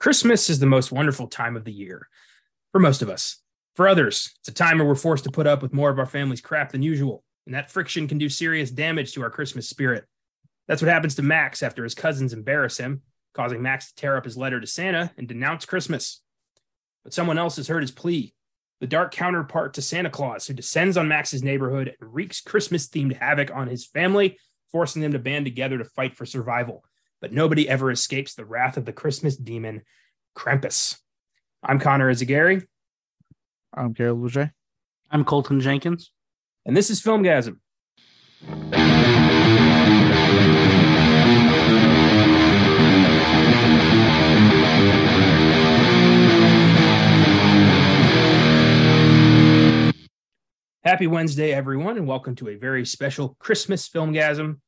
Christmas is the most wonderful time of the year for most of us. For others, it's a time where we're forced to put up with more of our family's crap than usual, and that friction can do serious damage to our Christmas spirit. That's what happens to Max after his cousins embarrass him, causing Max to tear up his letter to Santa and denounce Christmas. But someone else has heard his plea the dark counterpart to Santa Claus, who descends on Max's neighborhood and wreaks Christmas themed havoc on his family, forcing them to band together to fight for survival. But nobody ever escapes the wrath of the Christmas demon, Krampus. I'm Connor Eyzaguirre. I'm Caleb Leger. I'm Colton Jenkins. And this is Filmgazm. Happy Wednesday, everyone, and welcome to a very special Christmas Filmgazm.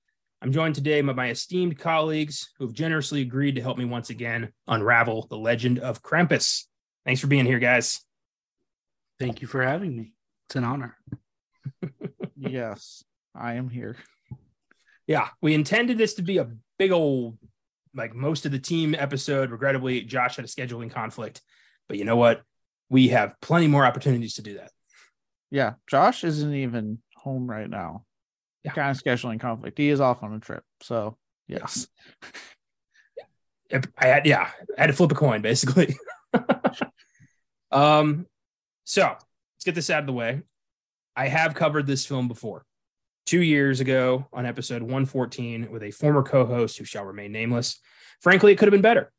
I'm joined today by my esteemed colleagues who have generously agreed to help me once again unravel the legend of Krampus. Thanks for being here, guys. Thank you for having me. It's an honor. yes, I am here. Yeah, we intended this to be a big old, like most of the team episode. Regrettably, Josh had a scheduling conflict, but you know what? We have plenty more opportunities to do that. Yeah, Josh isn't even home right now. Yeah. Kind of scheduling conflict. He is off on a trip. So yes. I had yeah, I had to flip a coin basically. um so let's get this out of the way. I have covered this film before. Two years ago on episode 114 with a former co-host who shall remain nameless. Frankly, it could have been better.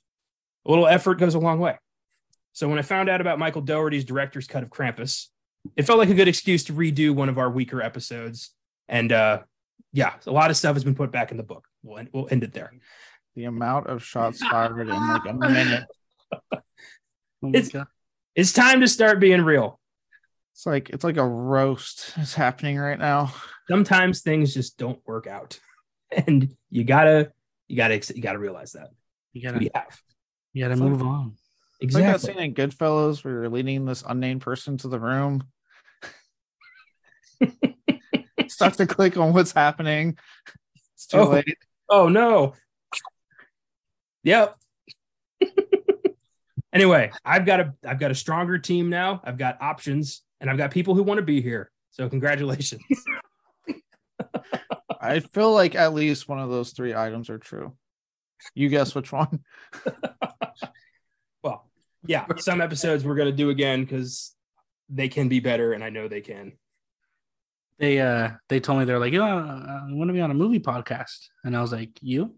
A little effort goes a long way. So when I found out about Michael Dougherty's director's cut of Krampus, it felt like a good excuse to redo one of our weaker episodes. And uh, yeah, a lot of stuff has been put back in the book. We'll end, we'll end it there. The amount of shots fired in like a minute. oh it's, it's time to start being real. It's like it's like a roast is happening right now. Sometimes things just don't work out, and you gotta you gotta you gotta realize that. You gotta we have. You gotta move on. Exactly. Like that scene in Goodfellas where you're leading this unnamed person to the room. Start to click on what's happening. It's too oh. late. Oh no. Yep. anyway, I've got a I've got a stronger team now. I've got options and I've got people who want to be here. So congratulations. I feel like at least one of those three items are true. You guess which one? Well, yeah, some episodes we're gonna do again because they can be better, and I know they can. They uh they told me they're like, yeah, I want to be on a movie podcast, and I was like, you.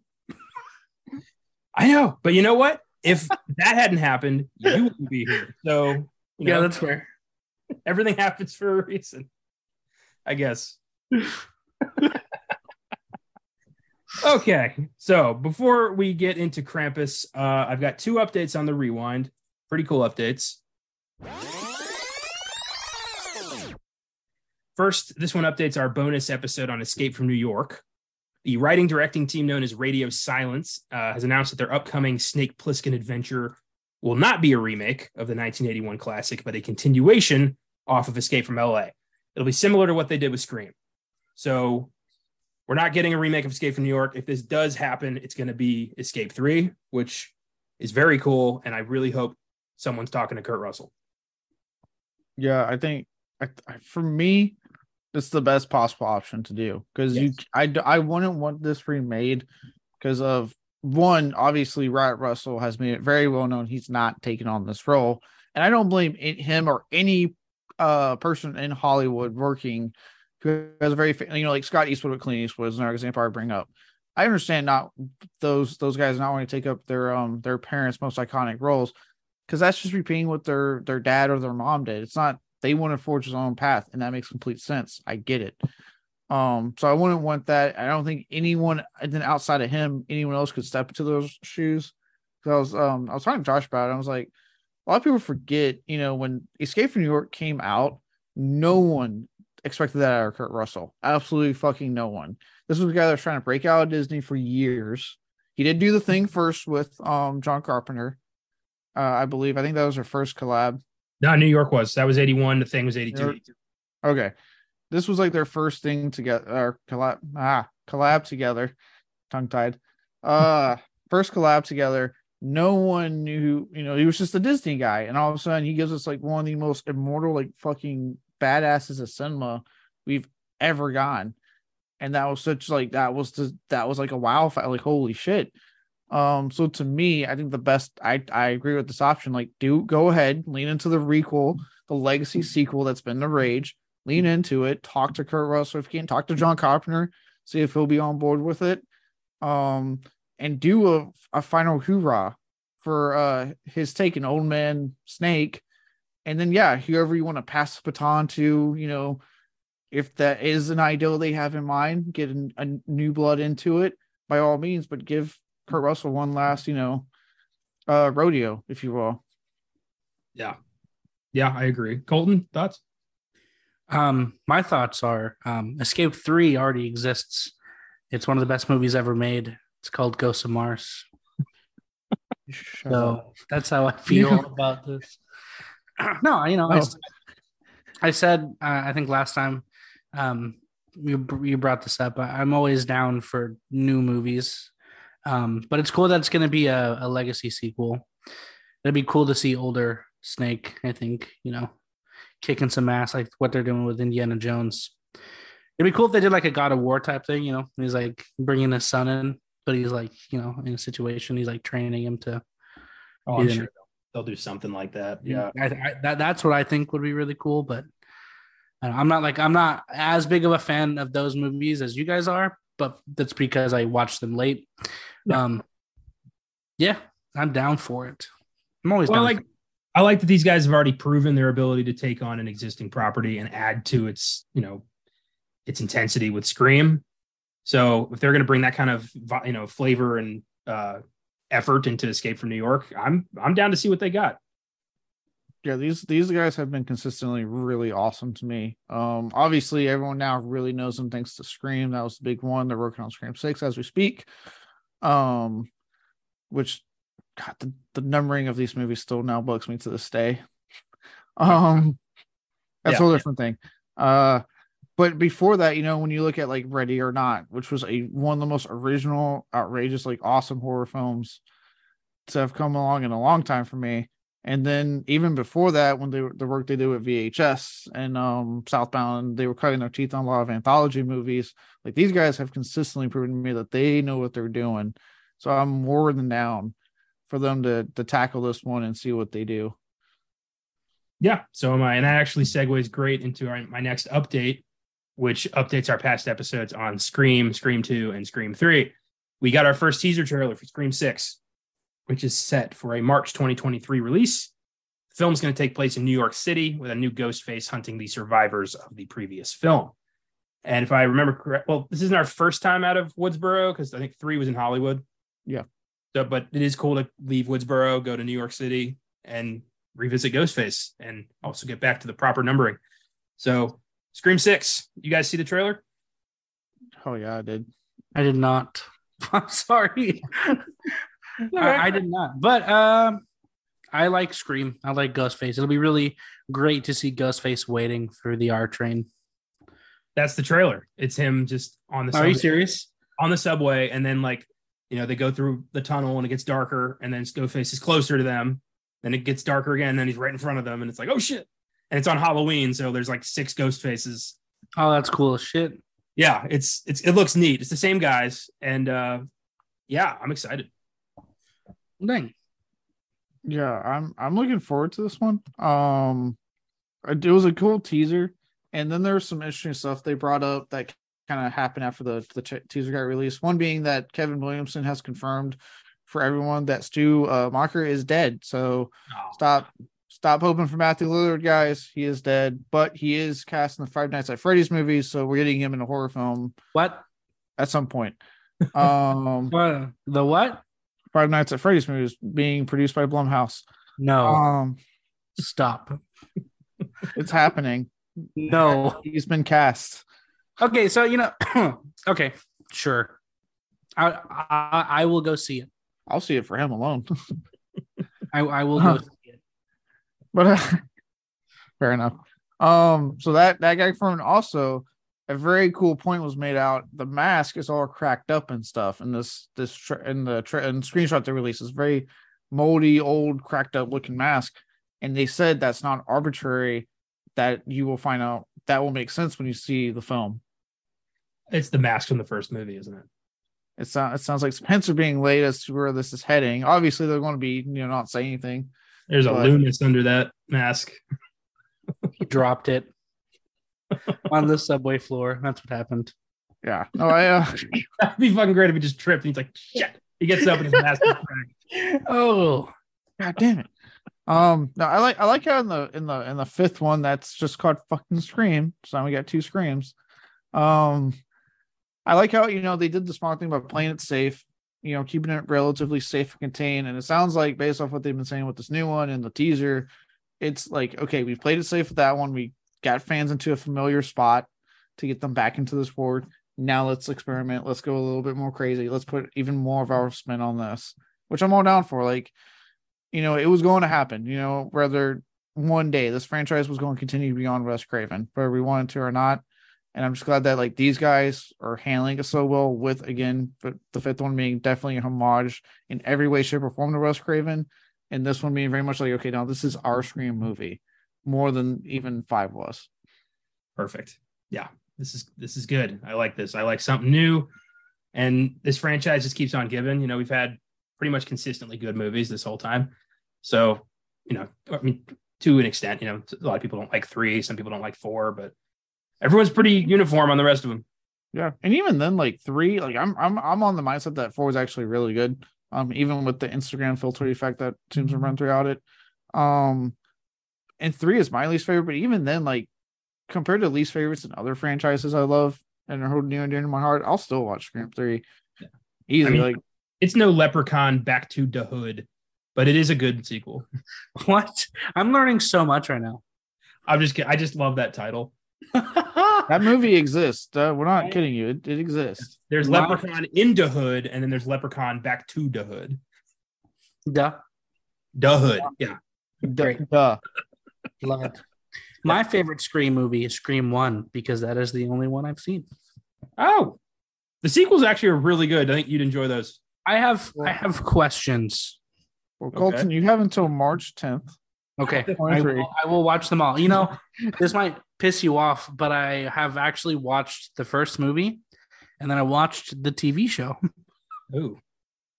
I know, but you know what? If that hadn't happened, you wouldn't be here. So you yeah, know, that's fair. Everything happens for a reason, I guess. okay, so before we get into Krampus, uh, I've got two updates on the rewind pretty cool updates. First, this one updates our bonus episode on Escape from New York. The writing directing team known as Radio Silence uh, has announced that their upcoming Snake Plissken adventure will not be a remake of the 1981 classic, but a continuation off of Escape from LA. It'll be similar to what they did with Scream. So we're not getting a remake of Escape from New York. If this does happen, it's going to be Escape 3, which is very cool. And I really hope someone's talking to Kurt Russell. Yeah, I think I, for me, it's the best possible option to do because yes. you, I, I wouldn't want this remade because of one, obviously, Wyatt Russell has made it very well known he's not taking on this role, and I don't blame him or any uh person in Hollywood working who has a very you know like Scott Eastwood with Clint Eastwood is another example I bring up. I understand not those those guys not want to take up their um their parents' most iconic roles, because that's just repeating what their their dad or their mom did. It's not they want to forge their own path, and that makes complete sense. I get it. Um, so I wouldn't want that. I don't think anyone and then outside of him, anyone else could step into those shoes. Because I was um I was talking to Josh about it. I was like, a lot of people forget, you know, when Escape from New York came out, no one expected that out of Kurt Russell. Absolutely fucking no one. This was a guy that was trying to break out of Disney for years. He did do the thing first with um John Carpenter uh, I believe. I think that was her first collab. No, New York was. That was 81. The thing was 82. Okay. This was like their first thing together or collab ah collab together. Tongue tied. Uh first collab together. no one knew, you know, he was just a Disney guy. And all of a sudden he gives us like one of the most immortal, like fucking badasses of cinema we've ever gotten. And that was such like that was the that was like a wow like holy shit. Um, so to me, I think the best I I agree with this option. Like, do go ahead, lean into the requel, the legacy sequel that's been the rage, lean into it, talk to Kurt Russell if you can, talk to John Carpenter, see if he'll be on board with it. Um, and do a, a final hoorah for uh his taking old man snake and then yeah whoever you want to pass the baton to you know if that is an ideal they have in mind get a, a new blood into it by all means but give kurt russell one last you know uh rodeo if you will yeah yeah i agree colton thoughts um my thoughts are um escape 3 already exists it's one of the best movies ever made it's called Ghosts of Mars. so that's how I feel yeah. about this. no, you know, oh. I, I, said uh, I think last time um, you you brought this up. I'm always down for new movies, um, but it's cool that it's going to be a, a legacy sequel. It'd be cool to see older Snake. I think you know, kicking some ass like what they're doing with Indiana Jones. It'd be cool if they did like a God of War type thing. You know, he's like bringing his son in but he's like, you know, in a situation, he's like training him to. Oh, I'm sure they'll do something like that. Yeah, I, I, that that's what I think would be really cool. But I'm not like I'm not as big of a fan of those movies as you guys are, but that's because I watched them late. Yeah. Um, yeah, I'm down for it. I'm always well, like. I like that these guys have already proven their ability to take on an existing property and add to its, you know, its intensity with Scream. So if they're going to bring that kind of you know flavor and uh, effort into Escape from New York, I'm I'm down to see what they got. Yeah, these these guys have been consistently really awesome to me. Um, obviously, everyone now really knows them thanks to Scream. That was the big one. They're working on Scream Six as we speak. Um, which, God, the, the numbering of these movies still now bugs me to this day. Um, that's yeah. a whole different thing. Uh, but before that, you know, when you look at like Ready or Not, which was a one of the most original, outrageous, like awesome horror films to have come along in a long time for me. And then even before that, when they the work they did with VHS and um Southbound, they were cutting their teeth on a lot of anthology movies. Like these guys have consistently proven to me that they know what they're doing. So I'm more than down for them to to tackle this one and see what they do. Yeah, so am I, and that actually segues great into our, my next update, which updates our past episodes on Scream, Scream 2, and Scream 3. We got our first teaser trailer for Scream 6, which is set for a March 2023 release. The film's going to take place in New York City with a new ghost face hunting the survivors of the previous film. And if I remember correct, well, this isn't our first time out of Woodsboro because I think three was in Hollywood. Yeah. So, but it is cool to leave Woodsboro, go to New York City, and revisit Ghostface, and also get back to the proper numbering. So Scream Six. You guys see the trailer? Oh yeah, I did. I did not. I'm sorry. I, I, did not. But um, I like Scream. I like Ghostface. It'll be really great to see Ghostface waiting for the R train. That's the trailer. It's him just on the. Are subway, you serious? On the subway, and then like you know they go through the tunnel and it gets darker, and then Ghostface is closer to them. Then it gets darker again, and then he's right in front of them, and it's like, oh shit! and it's on Halloween, so there's like six ghost faces. Oh, that's cool shit. Yeah, it's it's it looks neat. It's the same guys, and uh yeah, I'm excited. Dang. Yeah, I'm I'm looking forward to this one. Um it was a cool teaser, and then there's some interesting stuff they brought up that kind of happened after the the teaser got released. One being that Kevin Williamson has confirmed for everyone that Stu uh, Macher is dead. So oh. stop Stop hoping for Matthew Lillard, guys. He is dead, but he is cast in the Five Nights at Freddy's movie, so we're getting him in a horror film. What? At some point. Um? The what? Five Nights at Freddy's movies being produced by Blumhouse. No. Um, stop. it's happening. No, he's been cast. Okay, so you know, okay, sure. I, I I will go see it. I'll see it for him alone. I I will go see it. but uh, fair enough. Um, so that that guy from also a very cool point was made out. The mask is all cracked up and stuff, and this this tra- and the tra- and screenshot they released is very moldy, old, cracked up looking mask. And they said that's not arbitrary, that you will find out that will make sense when you see the film. It's the mask from the first movie, isn't it? It sounds it sounds like some are being laid as to where this is heading. Obviously, they're going to be, you know, not say anything. There's but... a Loomis under that mask. he dropped it on the subway floor. That's what happened. Yeah. Oh, I, uh... that'd be fucking great if he just tripped and he's like, shit. He gets up and his mask Oh, god damn it. Um, no, I like I like how in the in the in the fifth one that's just called fucking scream. So now we got two screams. Um, I like how you know they did the smart thing by playing it safe, you know, keeping it relatively safe and contained. And it sounds like based off what they've been saying with this new one and the teaser, it's like okay, we've played it safe with that one. We got fans into a familiar spot to get them back into the sport. Now let's experiment. Let's go a little bit more crazy. Let's put even more of our spin on this, which I'm all down for. Like, you know, it was going to happen. You know, whether one day this franchise was going to continue beyond Wes Craven, whether we wanted to or not. And I'm just glad that like these guys are handling it so well. With again, but the fifth one being definitely a homage in every way, shape, or form to Wes Craven, and this one being very much like, okay, now this is our Scream movie, more than even five was. Perfect. Yeah, this is this is good. I like this. I like something new, and this franchise just keeps on giving. You know, we've had pretty much consistently good movies this whole time. So, you know, I mean, to an extent, you know, a lot of people don't like three, some people don't like four, but everyone's pretty uniform on the rest of them. Yeah, and even then, like three, like I'm I'm I'm on the mindset that four is actually really good. Um, even with the Instagram filter effect that seems to run throughout it. Um, and three is my least favorite, but even then, like compared to least favorites and other franchises I love and are holding near and dear to my heart, I'll still watch Scream Three. Yeah. Easily, I mean, like it's no Leprechaun Back to the Hood, but it is a good sequel. What? I'm learning so much right now. I'm just I just love that title. that movie exists. Uh, we're not kidding you. It, it exists. There's My... Leprechaun into Hood, and then there's Leprechaun back to the Hood. Duh. The Hood. Yeah. Duh. Duh. Love it. My favorite Scream movie is Scream One because that is the only one I've seen. Oh, the sequels actually are really good. I think you'd enjoy those. I have I have questions. Well, Colton, okay. you have until March 10th. Okay, I will, I will watch them all. You know, this might piss you off, but I have actually watched the first movie, and then I watched the TV show. Ooh,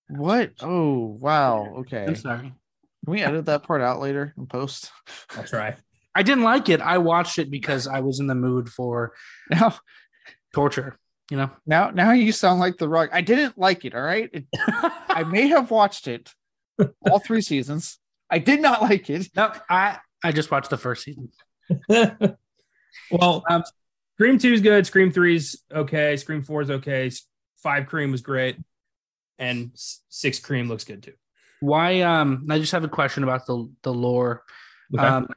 what? Oh, wow. Okay, I'm sorry. Can we edit that part out later in post? I'll try. I didn't like it. I watched it because I was in the mood for now torture. You know. Now, now you sound like the rock. I didn't like it. All right. It, I may have watched it all three seasons. I did not like it. No, I I just watched the first season. well, um, Scream Two is good. Scream Three's okay. Scream Four is okay. Five Cream was great, and Six Cream looks good too. Why? Um, I just have a question about the the lore. Okay. Um,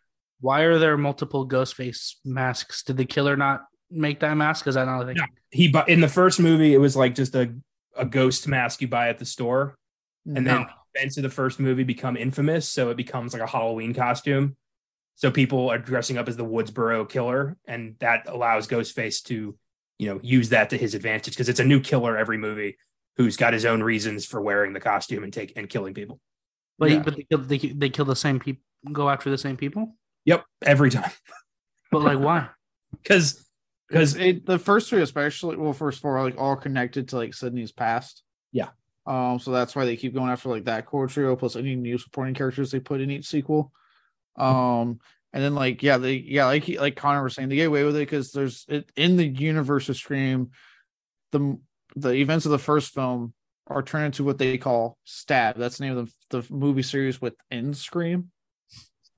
why are there multiple ghost face masks? Did the killer not make that mask? Is that not a thing? Yeah. He in the first movie, it was like just a, a ghost mask you buy at the store. And no. then events of the first movie become infamous. So it becomes like a Halloween costume. So people are dressing up as the Woodsboro killer, and that allows Ghostface to, you know, use that to his advantage because it's a new killer every movie who's got his own reasons for wearing the costume and take and killing people. But yeah. but they kill, they, they kill the same people, go after the same people. Yep, every time. But like, why? Because because the first three, especially, well, first four are like all connected to like Sidney's past. Yeah. Um, so that's why they keep going after like that core trio plus any new supporting characters they put in each sequel. Um, and then like yeah, they yeah, like like Connor was saying, they get away with it because there's it in the universe of Scream, the the events of the first film are turned into what they call Stab. That's the name of the, the movie series within Scream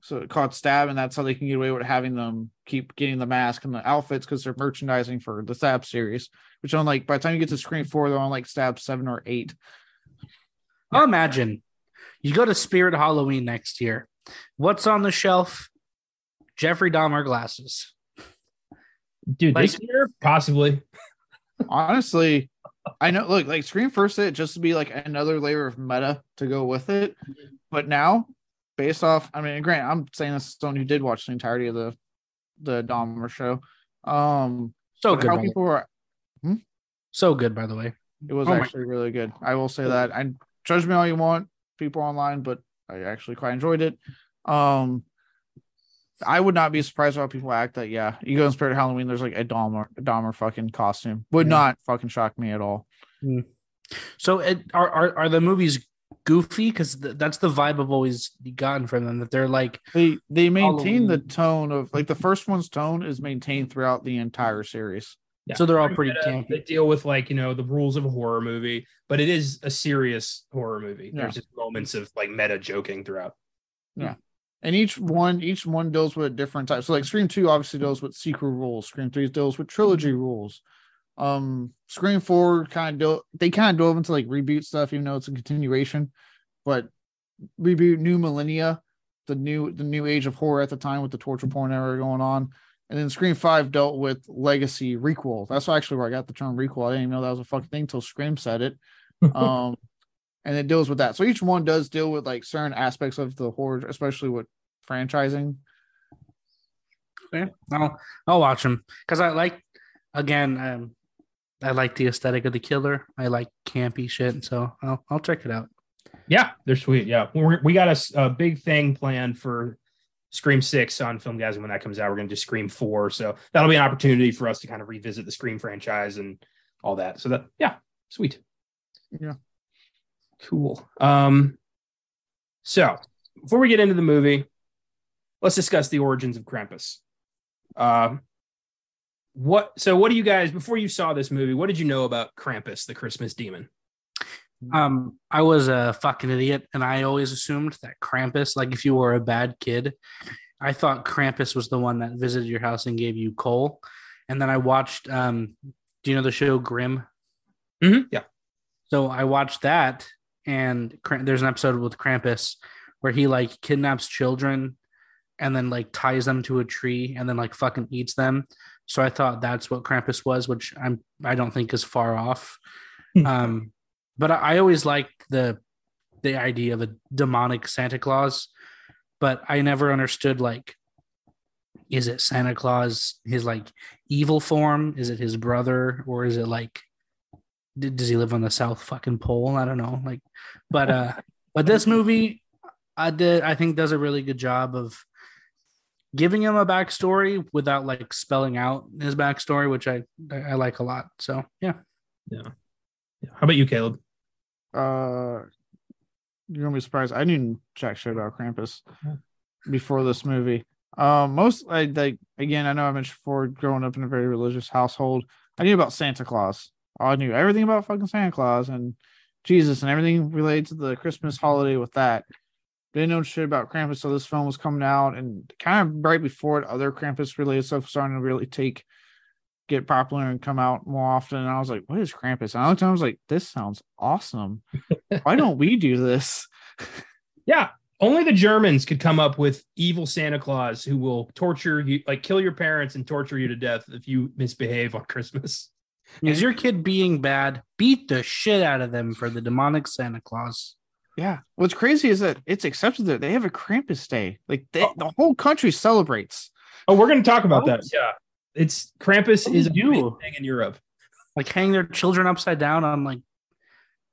so it's called stab and that's how they can get away with having them keep getting the mask and the outfits because they're merchandising for the stab series which on like by the time you get to Scream four they're on like stab seven or eight. Imagine. You go to spirit halloween next year. What's on the shelf? Jeffrey dahmer glasses. Dude like, this year possibly. Honestly i know look like screen first it just to be like another layer of meta to go with it but now based off. I mean, Grant, I'm saying this as someone who did watch the entirety of the the Dahmer show. Um, so good. How people were hmm? so good, by the way. It was oh actually my. really good. I will say that. I judge me all you want, people online, but I actually quite enjoyed it. Um, I would not be surprised how people act that. Yeah, you go in Spirit Halloween. There's like a Dahmer, a Dahmer fucking costume. Would yeah. not fucking shock me at all. Mm. So, it, are, are are the movies goofy? Because th- that's the vibe I've always gotten from them. That they're like they they maintain Halloween. the tone of like the first one's tone is maintained throughout the entire series. Yeah. So they're all pretty campy. They deal with like you know the rules of a horror movie, but it is a serious horror movie. Yeah. There's just moments of like meta joking throughout. Yeah and each one each one deals with a different type. So like scream 2 obviously deals with sequel rules. Scream 3 deals with trilogy rules. Um scream 4 kind of they kind of dove into like reboot stuff even though it's a continuation. But reboot new millennia the new the new age of horror at the time with the torture porn era going on. And then scream 5 dealt with legacy requel that's actually where i got the term requel. I didn't even know that was a fucking thing until scream said it. Um and it deals with that. So each one does deal with like certain aspects of the horror, especially with franchising. Okay, I'll I'll watch them because I like again. Um, I like the aesthetic of the killer. I like campy shit, so I'll I'll check it out. Yeah, they're sweet. Yeah, We're, we got a, a big thing planned for Scream Six on Filmgazm when that comes out. We're going to do Scream Four, so that'll be an opportunity for us to kind of revisit the Scream franchise and all that. So that yeah, sweet. Yeah. Cool. Um, so before we get into the movie, let's discuss the origins of Krampus. Uh, what? So, what do you guys before you saw this movie? What did you know about Krampus, the Christmas demon? Um, I was a fucking idiot, and I always assumed that Krampus, like if you were a bad kid, I thought Krampus was the one that visited your house and gave you coal. And then I watched. Um, do you know the show Grimm? Mm-hmm. Yeah. So I watched that, and there's an episode with Krampus where he like kidnaps children and then like ties them to a tree and then like fucking eats them. So I thought that's what Krampus was, which I'm I don't think is far off. Hmm. um, but I, I always liked the the idea of a demonic Santa Claus, but I never understood like is it Santa Claus his like evil form? Is it his brother or is it like does he live on the south fucking pole? I don't know like but uh but this movie i did i think does a really good job of giving him a backstory without like spelling out his backstory which i i like a lot so yeah. Yeah, yeah. how about you caleb? Uh you're gonna be surprised. I didn't jack shit about krampus before this movie. Um most I like again i know i mentioned before growing up in a very religious household i knew about santa claus I knew everything about fucking Santa Claus and Jesus and everything related to the Christmas holiday with that. Didn't know shit about Krampus, so this film was coming out, and kind of right before it, other Krampus related stuff was starting to really take get popular and come out more often. And I was like, "What is Krampus?" And I looked, I was like, "This sounds awesome. Why don't we do this?" yeah, only the Germans could come up with evil Santa Claus who will torture you, like kill your parents and torture you to death if you misbehave on Christmas. Is your kid being bad? Beat the shit out of them for the demonic Santa Claus. Yeah. What's crazy is that it's accepted that they have a Krampus day. Like they, oh. the whole country celebrates. Oh, we're going to talk about that. Yeah. It's Krampus is a new thing in Europe. Like hang their children upside down on like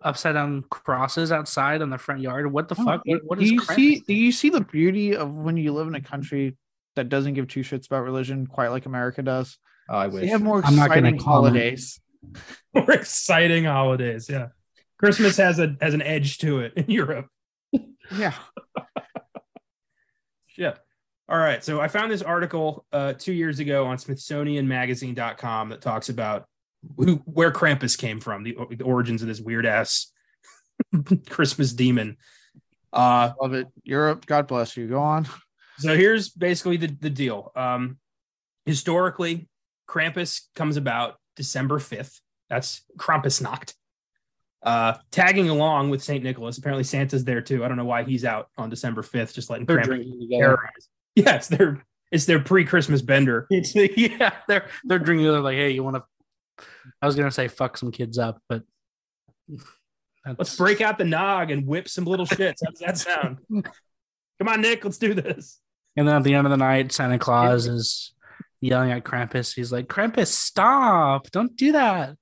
upside down crosses outside on the front yard. What the oh, fuck? What, what do you Krampus? see? Do you see the beauty of when you live in a country that doesn't give two shits about religion quite like America does? Oh, I wish. They have more I'm exciting not holidays. more exciting holidays. Yeah. Christmas has a has an edge to it in Europe. yeah. Shit. All right. So I found this article uh, two years ago on SmithsonianMagazine.com that talks about who where Krampus came from, the, the origins of this weird ass Christmas demon. Uh, Love it. Europe, God bless you. Go on. So here's basically the, the deal. Um, historically, Krampus comes about December 5th. That's Krampusnacht. Uh, tagging along with St. Nicholas. Apparently Santa's there too. I don't know why he's out on December 5th, just letting they're Krampus terrorize. Yes, they're it's their pre-Christmas bender. It's yeah, they're they're drinking. They're like, hey, you want to? I was gonna say fuck some kids up, but let's break out the nog and whip some little shits. How does that sound? Come on, Nick, let's do this. And then at the end of the night, Santa Claus is yelling at Krampus. He's like, Krampus, stop! Don't do that.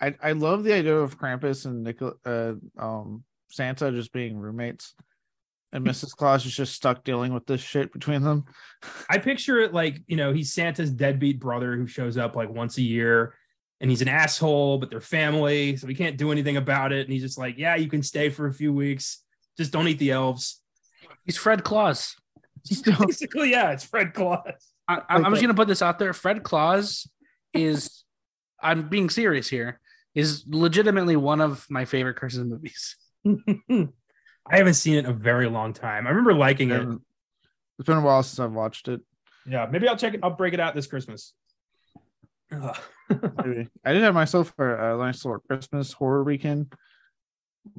I I love the idea of Krampus and Nicol- uh, um Santa just being roommates. and Mrs. Claus is just stuck dealing with this shit between them. I picture it like, you know, he's Santa's deadbeat brother who shows up like once a year and he's an asshole, but they're family, so he can't do anything about it. And he's just like, yeah, you can stay for a few weeks. Just don't eat the elves. He's Fred Claus. Basically, yeah, it's Fred Claus. I, am just gonna put this out there. Fred Claus is, I'm being serious here, is legitimately one of my favorite Christmas movies. I haven't seen it in a very long time. I remember liking it. It's been a while since I've watched it. Yeah, maybe I'll check it. I'll break it out this Christmas. I did have myself a, a nice little Christmas horror weekend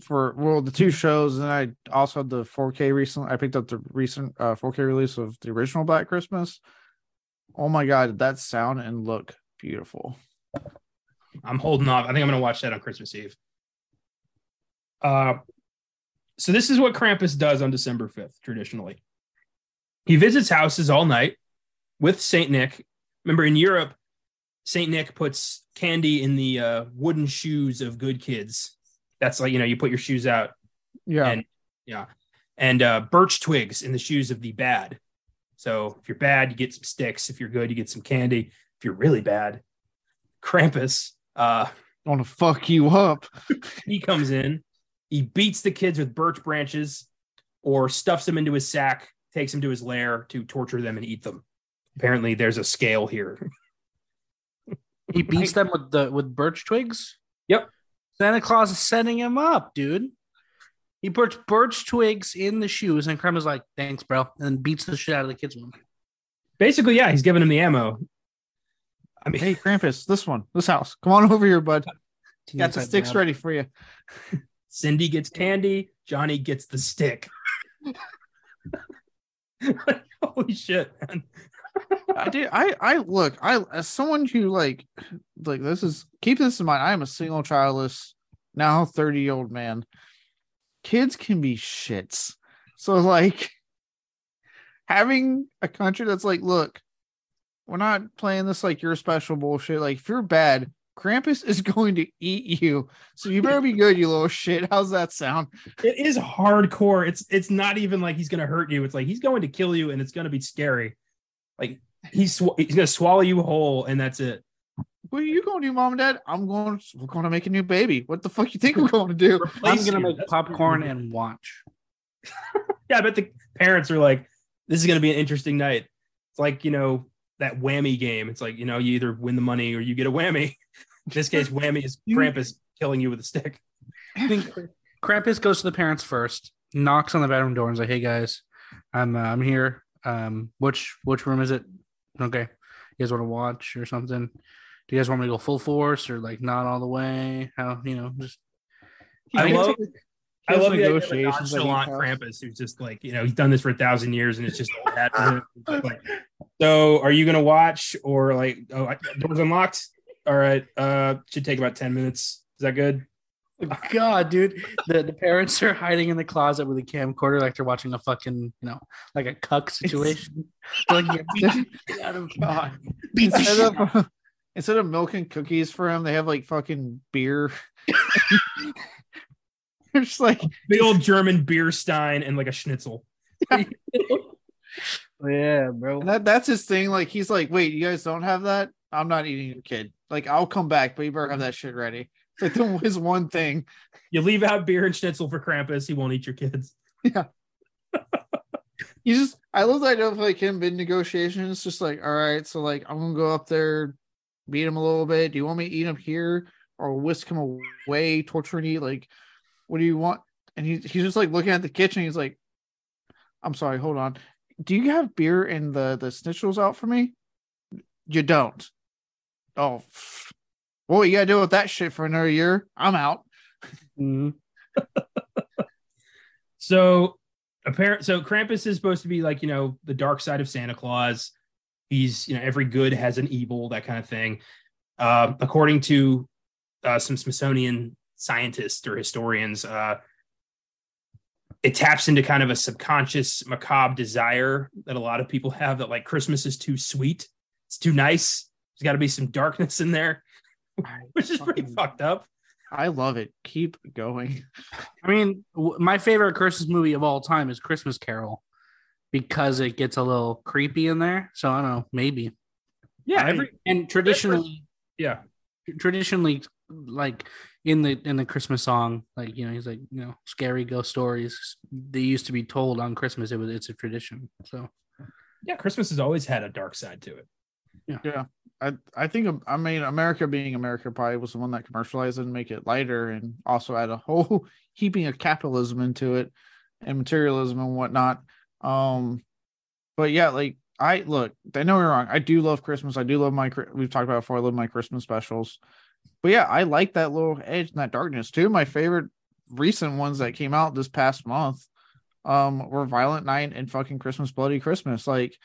for well the two shows, and I also had the 4K recently. I picked up the recent uh, 4K release of the original Black Christmas. Oh my god, that sound and look beautiful. I'm holding off. I think I'm gonna watch that on Christmas Eve. Uh so this is what Krampus does on December 5th, traditionally. He visits houses all night with Saint Nick. Remember, in Europe, Saint Nick puts candy in the uh, wooden shoes of good kids. That's like you know, you put your shoes out. Yeah. And yeah. And uh, birch twigs in the shoes of the bad. So if you're bad, you get some sticks. If you're good, you get some candy. If you're really bad, Krampus uh want to fuck you up. he comes in he beats the kids with birch branches or stuffs them into his sack, takes them to his lair to torture them and eat them. Apparently, there's a scale here. he beats them with the with birch twigs. Yep. Santa Claus is setting him up, dude. He puts birch twigs in the shoes, and Krem is like, "Thanks, bro," and beats the shit out of the kids with. Basically, yeah, he's giving him the ammo. I mean, hey, Krampus, this one, this house, come on over here, bud. Got the sticks ready for you. Cindy gets candy, Johnny gets the stick. Holy shit, man. I did. I I look. I as someone who like like this is keep this in mind. I am a single childless now thirty year old man. Kids can be shits. So like having a country that's like, look, we're not playing this like your special bullshit. Like if you're bad, Krampus is going to eat you. So you better be good, you little shit. How's that sound? It is hardcore. It's it's not even like he's gonna hurt you. It's like he's going to kill you and it's gonna be scary. Like he's sw- he's gonna swallow you whole and that's it. What are you going to do, mom and dad? I'm going. We're going to make a new baby. What the fuck you think we're going to do? I'm gonna make that's popcorn and watch. yeah, I bet the parents are like, "This is gonna be an interesting night." It's like you know that whammy game. It's like you know you either win the money or you get a whammy. In this case, whammy is Krampus killing you with a stick. I think Krampus goes to the parents first, knocks on the bedroom door, and is like, "Hey guys, I'm uh, I'm here. Um, which which room is it? Okay, you guys want to watch or something? Do you guys want me to go full force or like not all the way? How you know just." I love, I love the nonchalant Krampus who's just like, you know, he's done this for a thousand years and it's just all that. like, so are you going to watch or like, oh, doors unlocked? All right. Uh, should take about 10 minutes. Is that good? God, dude, the, the parents are hiding in the closet with a camcorder, like they're watching a fucking, you know, like a cuck situation. like, yeah, beat out of God. Beat instead, of, instead of milk and cookies for him, they have like fucking beer. It's like big old German beer stein and like a schnitzel. yeah, bro. And that that's his thing. Like he's like, wait, you guys don't have that? I'm not eating your kid. Like I'll come back, but you better have that shit ready. It's like his one thing. You leave out beer and schnitzel for Krampus, he won't eat your kids. Yeah. you just I love the idea of like him in negotiations, just like, all right, so like I'm gonna go up there, beat him a little bit. Do you want me to eat him here or whisk him away, torture and eat? Like what do you want? And he, he's just like looking at the kitchen. He's like, I'm sorry, hold on. Do you have beer in the the schnitzels out for me? You don't. Oh, what you gotta do with that shit for another year? I'm out. Mm-hmm. so, apparent. So Krampus is supposed to be like you know the dark side of Santa Claus. He's you know every good has an evil, that kind of thing. Uh, according to uh, some Smithsonian scientists or historians, uh, it taps into kind of a subconscious macabre desire that a lot of people have that like Christmas is too sweet, it's too nice. There's got to be some darkness in there, which is pretty fucked up. I love it. Keep going. I mean, my favorite Christmas movie of all time is Christmas Carol because it gets a little creepy in there. So I don't know, maybe. Yeah, I- every And traditionally, yeah. traditionally, like in the in the Christmas song, like you know, he's like, you know, scary ghost stories. They used to be told on Christmas. It was it's a tradition. So Yeah, Christmas has always had a dark side to it. Yeah. yeah. I, I think um, I mean America being America probably was the one that commercialized and make it lighter and also add a whole heaping of capitalism into it and materialism and whatnot. Um but yeah, like I look, I know you're wrong. I do love Christmas. I do love my we've talked about before. I love my Christmas specials. But yeah, I like that little edge and that darkness. Two of my favorite recent ones that came out this past month um were Violent Night and fucking Christmas Bloody Christmas. Like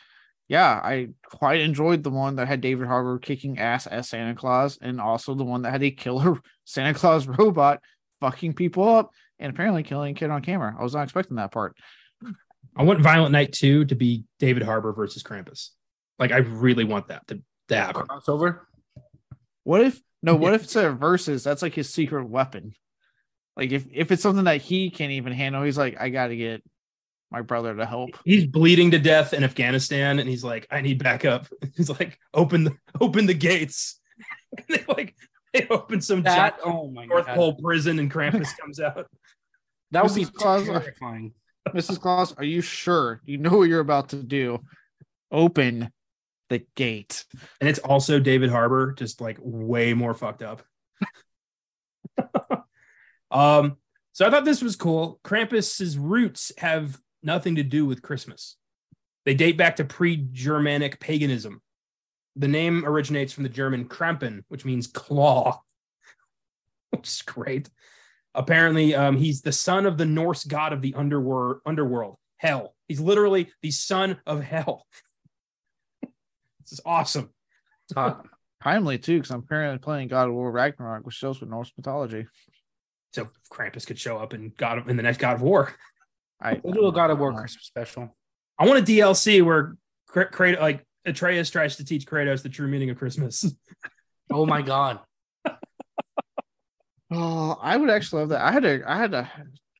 yeah, I quite enjoyed the one that had David Harbour kicking ass as Santa Claus, and also the one that had a killer Santa Claus robot fucking people up and apparently killing a kid on camera. I was not expecting that part. I want Violent Night 2 to be David Harbour versus Krampus. Like I really want that to, to happen. crossover. What if no? What if it's a versus? That's like his secret weapon. Like if if it's something that he can't even handle, he's like, I got to get my brother to help. He's bleeding to death in Afghanistan and he's like, I need backup. He's like, open the open the gates. And they like they open some That giant oh my North god, Pole prison and Krampus comes out. that would be Mrs. Terrifying. Mrs. Claus, are you sure you know what you're about to do? Open the gate. And it's also David Harbour, just like way more fucked up. um, so I thought this was cool. Krampus's roots have nothing to do with Christmas. They date back to pre-Germanic paganism. The name originates from the German Krampen, which means claw, which is great. Apparently, um, he's the son of the Norse god of the underworld, underworld, hell. He's literally the son of hell. this is awesome. It's hot. Timely too, because I'm currently playing God of War Ragnarok, which deals with Norse mythology. So Krampus could show up in God of, in the next God of War. I We'll do a God of War Christmas special. I want a DLC where Kratos, like Atreus tries to teach Kratos the true meaning of Christmas. Oh my god. Oh, I would actually love that. I had a I had a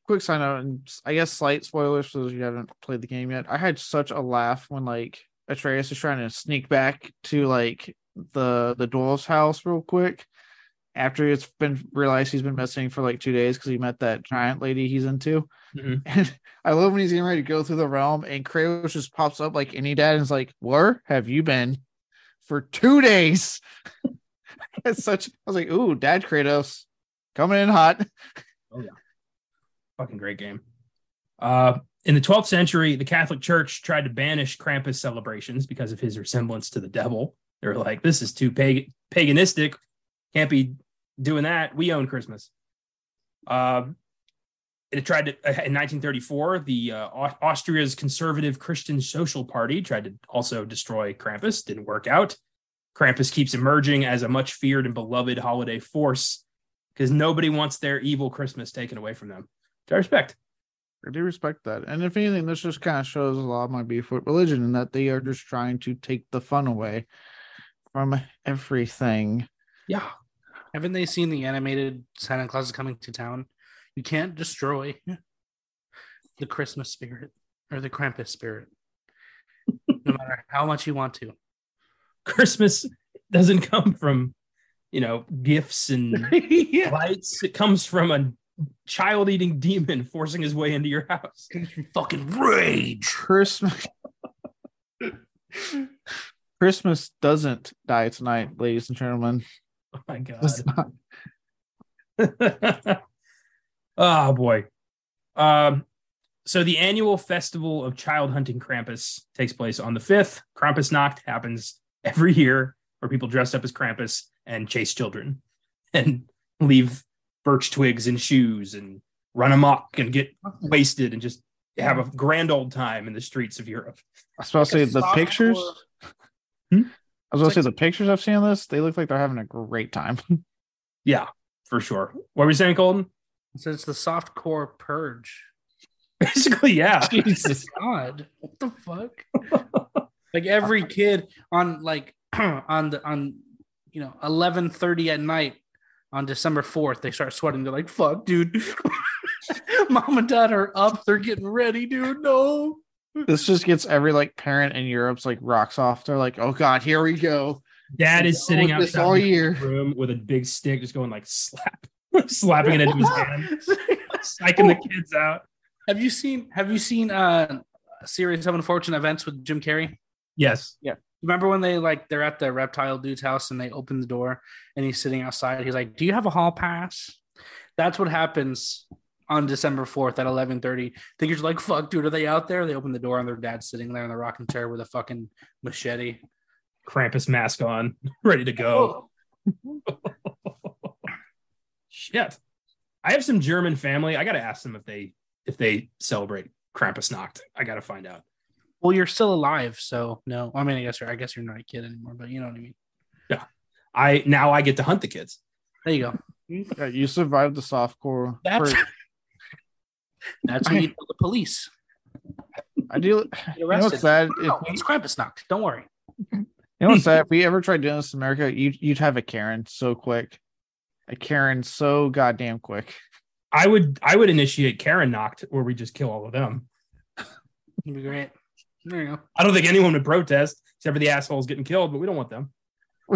quick sign out and I guess slight spoilers for those of you who haven't played the game yet. I had such a laugh when like Atreus is trying to sneak back to like the the dwarf's house real quick after it's been realized he's been missing for like two days because he met that giant lady he's into. Mhm. And I love when he's getting ready to go through the realm and Kratos just pops up like any dad and is like, Where have you been for two days? it's such I was like, Ooh, dad Kratos coming in hot. Oh yeah, fucking great game. Uh, in the 12th century, the Catholic Church tried to banish Krampus celebrations because of his resemblance to the devil. They were like, this is too pag- paganistic. Can't be doing that. We own Christmas. Uh, it tried to, uh, in 1934, the uh, Austria's conservative Christian Social Party tried to also destroy Krampus. Didn't work out. Krampus keeps emerging as a much feared and beloved holiday force because nobody wants their evil Christmas taken away from them. Which I respect. I do respect that. And if anything, this just kind of shows a lot of my beef with religion and that they are just trying to take the fun away from everything. Yeah. Haven't they seen the animated Santa Claus is coming to town? You can't destroy the Christmas spirit or the Krampus spirit, no matter how much you want to. Christmas doesn't come from, you know, gifts and yeah. lights. It comes from a child eating demon forcing his way into your house. Fucking rage. Christmas Christmas doesn't die tonight, ladies and gentlemen. Oh my God. Does not. oh boy. Um, so the annual festival of child hunting Krampus takes place on the 5th. Krampusnacht happens every year where people dress up as Krampus and chase children and leave birch twigs and shoes and run amok and get wasted and just have a grand old time in the streets of Europe. I was supposed to say the Softcore- pictures. Hmm? I was going to say the pictures I've seen on this, they look like they're having a great time. Yeah, for sure. What were you saying, Colton? So it's the soft core purge. Basically, yeah. Jesus. God, what the fuck? like every kid on like on the on you know eleven thirty at night on December 4th, they start sweating. They're like, fuck, dude. Mom and dad are up. They're getting ready, dude. No. This just gets every like parent in Europe's like rocks off. They're like, oh God, here we go. Dad is sitting With this all year. room with a big stick, just going like slap, slapping it into his hand, psyching the kids out. have you seen have you seen uh series of unfortunate events with Jim Carrey? Yes. Remember when they like they're at the reptile dude's house and they open the door and he's sitting outside. He's like, "Do you have a hall pass?" That's what happens on December fourth at eleven thirty. Thinkers like, "Fuck, dude, are they out there?" They open the door and their dad's sitting there in the rocking chair with a fucking machete. Krampus mask on, ready to go. Oh. Shit. I have some German family. I got to ask them if they if they celebrate Krampusnacht. I got to find out. Well, you're still alive, so no. I mean, I guess you're. I guess you're not a kid anymore, but you know what I mean. Yeah, I now I get to hunt the kids. There you go. Yeah, you survived the softcore. That's for- that's when you tell the police. I do. You Get know arrested. what's sad? If, No, it's Krampusnacht. Don't worry. you know what's sad? If we ever tried doing this in America, you'd you'd have a Karen so quick. A Karen so goddamn quick. I would I would initiate Karen knocked where we just kill all of them. It'd be great. There you go. I don't think anyone would protest except for the assholes getting killed, but we don't want them.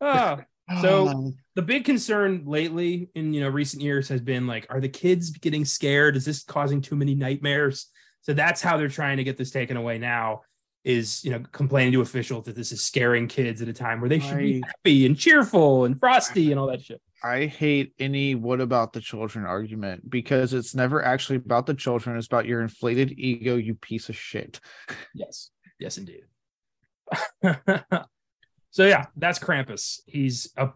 Ah, oh, So- the big concern lately in you know recent years has been like, are the kids getting scared? Is this causing too many nightmares? So that's how they're trying to get this taken away now. Is you know complaining to officials that this is scaring kids at a time where they should be happy and cheerful and frosty and all that shit. I hate any what about the children argument because it's never actually about the children. It's about your inflated ego, you piece of shit. Yes, yes, indeed. so yeah, that's Krampus. He's a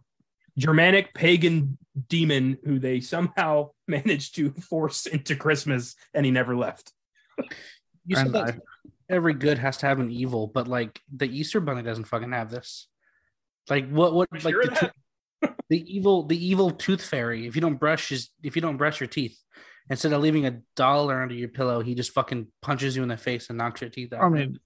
Germanic pagan demon who they somehow managed to force into Christmas, and he never left. You said that I- every good has to have an evil, but like the Easter Bunny doesn't fucking have this. Like what? What? Like sure the, that? tooth- the evil, the evil tooth fairy. If you don't brush his, if you don't brush your teeth, instead of leaving a dollar under your pillow, he just fucking punches you in the face and knocks your teeth out. I mean,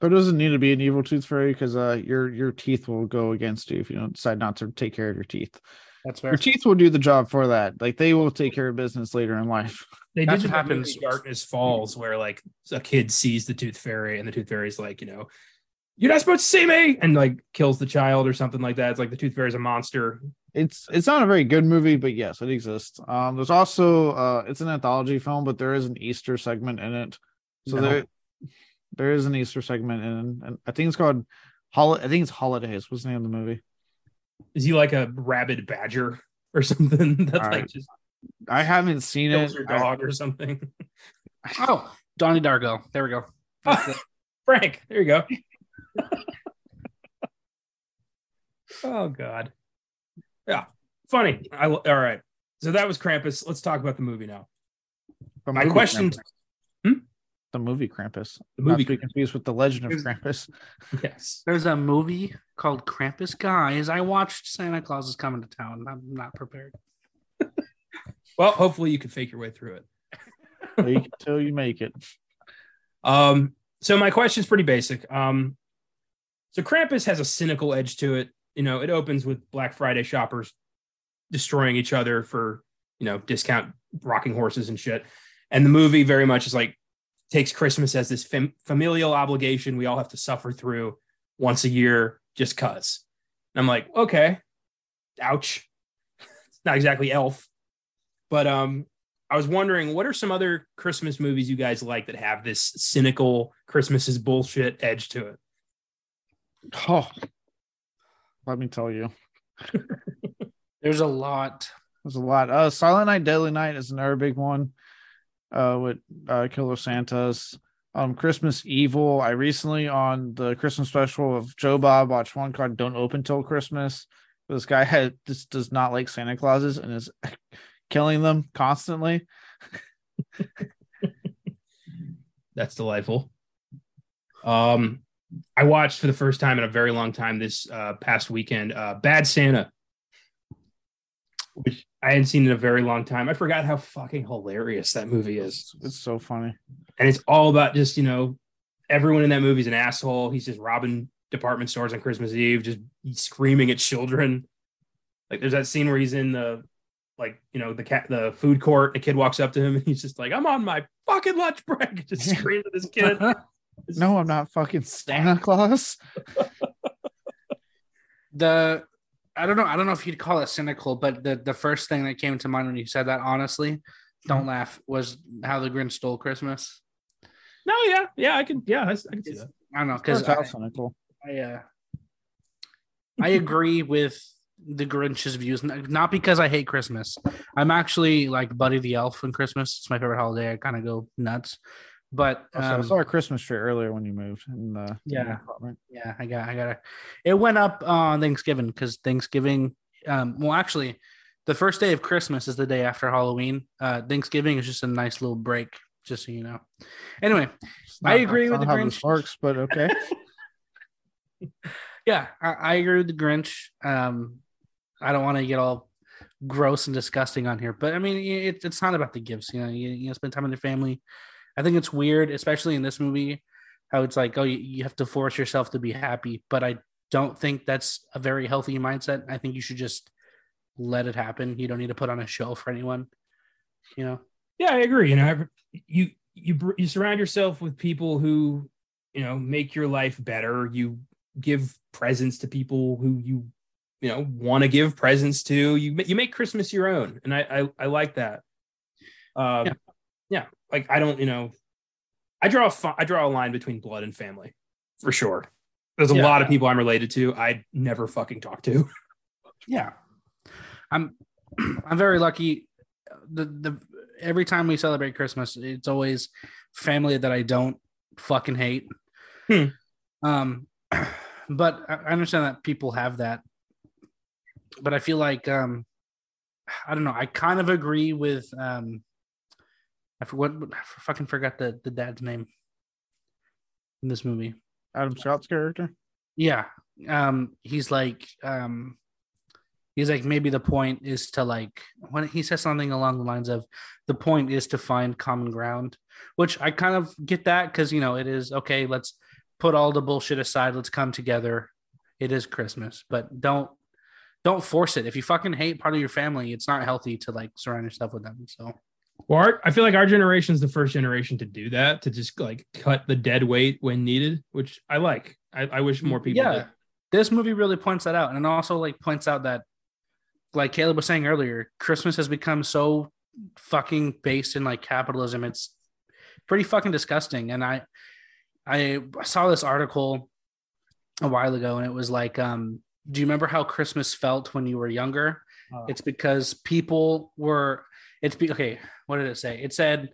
There doesn't need to be an evil tooth fairy because uh your your teeth will go against you if you don't decide not to take care of your teeth. that's fair. Your teeth will do the job for that. Like they will take care of business later in life. They That's did what what happens. happens. Darkness Falls, where like a kid sees the Tooth Fairy, and the Tooth Fairy's like, you know, you're not supposed to see me, and like kills the child or something like that. It's like the Tooth Fairy's a monster. It's it's not a very good movie, but yes, it exists. Um, there's also uh, it's an anthology film, but there is an Easter segment in it. So No. there there is an Easter segment in, and I think it's called Hol- I think it's Holidays. What's the name of the movie? Is he like a rabid badger or something That's All like right. just I haven't seen it. your I- dog or something? oh, Donnie Darko. There we go. Frank, there you go. Oh God, yeah, funny. I all right. So that was Krampus. Let's talk about the movie now. the My movie question- Hmm? The movie Krampus. The Not movie, to be confused with the Legend of Is- Krampus. yes. There's a movie called Krampus Guys. I watched Santa Claus is coming to town. I'm not prepared. Well, hopefully you can fake your way through it. Wait until you make it. Um, so my question is pretty basic. Um, so Krampus has a cynical edge to it. You know, it opens with Black Friday shoppers destroying each other for you know discount rocking horses and shit. And the movie very much is like takes Christmas as this fam- familial obligation we all have to suffer through once a year just cuz. And I'm like, okay, ouch. Not exactly Elf, but um, I was wondering what are some other Christmas movies you guys like that have this cynical Christmas is bullshit edge to it? Oh, let me tell you. There's a lot. There's a lot. Uh, Silent Night, Deadly Night is another big one. Uh, with uh, Killer Santas. Um, Christmas Evil. I recently on the Christmas special of Joe Bob watched one called "Don't Open Till Christmas." This guy had just does not like Santa Clauses and is killing them constantly. That's delightful. Um, I watched for the first time in a very long time this uh, past weekend, uh, Bad Santa, which I hadn't seen in a very long time. I forgot how fucking hilarious that movie is. It's, so funny. and it's all about just you know everyone in that movie is an asshole he's just robbing department stores on Christmas Eve, just screaming at children. Like there's that scene where he's in the like you know the cat the food court. A kid walks up to him and he's just like, "I'm on my fucking lunch break," just screaming at this kid. no, I'm not fucking Santa Claus. the I don't know. I don't know if you'd call it cynical, but the the first thing that came to mind when you said that, honestly, don't laugh, was how the Grinch stole Christmas. No, yeah, yeah, I can, yeah, I, I can see that. I don't know because I, I, uh, I agree with the Grinch's views, not because I hate Christmas. I'm actually like Buddy the Elf on Christmas. It's my favorite holiday. I kind of go nuts. But um, I saw a Christmas tree earlier when you moved. In the, yeah, in yeah, I got, I got it. It went up on Thanksgiving because Thanksgiving. Um, well, actually, the first day of Christmas is the day after Halloween. Uh, Thanksgiving is just a nice little break, just so you know. Anyway, I agree with the Grinch. Works, but okay. yeah, I, I, agree with the Grinch. Um, I don't want to get all gross and disgusting on here, but I mean, it, it's not about the gifts. You know, you, you know, spend time with your family I think it's weird, especially in this movie, how it's like, oh, you, you have to force yourself to be happy. But I don't think that's a very healthy mindset. I think you should just let it happen. You don't need to put on a show for anyone. You know? Yeah, I agree. You know, you you you surround yourself with people who you know make your life better. You give presents to people who you you know want to give presents to. You you make Christmas your own, and I I, I like that. Um, yeah. yeah like I don't, you know, I draw a I draw a line between blood and family for sure. There's a yeah. lot of people I'm related to. I never fucking talk to. Yeah, I'm I'm very lucky. The the every time we celebrate Christmas, it's always family that I don't fucking hate. Hmm. Um, but I understand that people have that. But I feel like um, I don't know. I kind of agree with um I forgot. I fucking forgot the the dad's name in this movie. Adam Scott's character. Yeah. Um. He's like. Um. He's like maybe the point is to like when he says something along the lines of the point is to find common ground, which I kind of get that because you know it is okay. Let's put all the bullshit aside. Let's come together. It is Christmas, but don't don't force it. If you fucking hate part of your family, it's not healthy to like surround yourself with them. So well, our, I feel like our generation is the first generation to do that, to just like cut the dead weight when needed, which I like. I, I wish more people. Yeah, did. this movie really points that out, and also like points out that, like Caleb was saying earlier, Christmas has become so fucking based in like capitalism. It's pretty fucking disgusting. And I, I saw this article a while ago, and it was like, um, do you remember how Christmas felt when you were younger? Uh, it's because people were. It's be okay what did it say? It said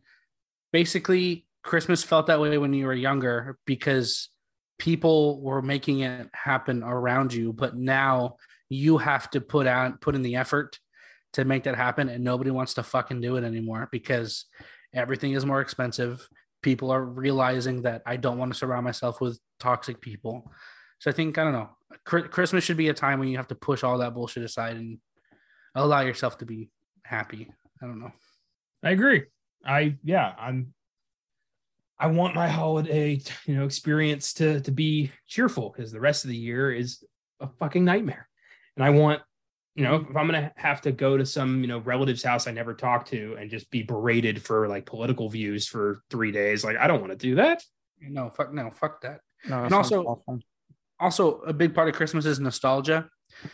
basically Christmas felt that way when you were younger because people were making it happen around you, but now you have to put out put in the effort to make that happen and nobody wants to fucking do it anymore because everything is more expensive. People are realizing that I don't want to surround myself with toxic people. So I think I don't know. Christmas should be a time when you have to push all that bullshit aside and allow yourself to be happy. I don't know. I agree. I yeah, I'm I want my holiday, you know, experience to to be cheerful because the rest of the year is a fucking nightmare. And I want, you know, if I'm gonna have to go to some, you know, relative's house I never talked to and just be berated for like political views for three days, like I don't want to do that. No, fuck no, fuck that. No, and also awful. also a big part of Christmas is nostalgia.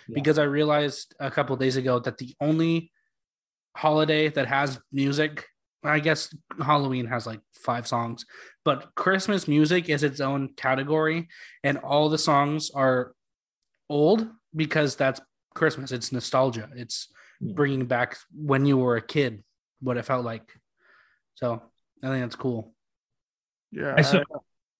Yeah. Because I realized a couple days ago that the only holiday that has music. I guess Halloween has like five songs, but Christmas music is its own category, and all the songs are old because that's Christmas. It's nostalgia. It's bringing back when you were a kid, what it felt like. So I think that's cool. Yeah, I saw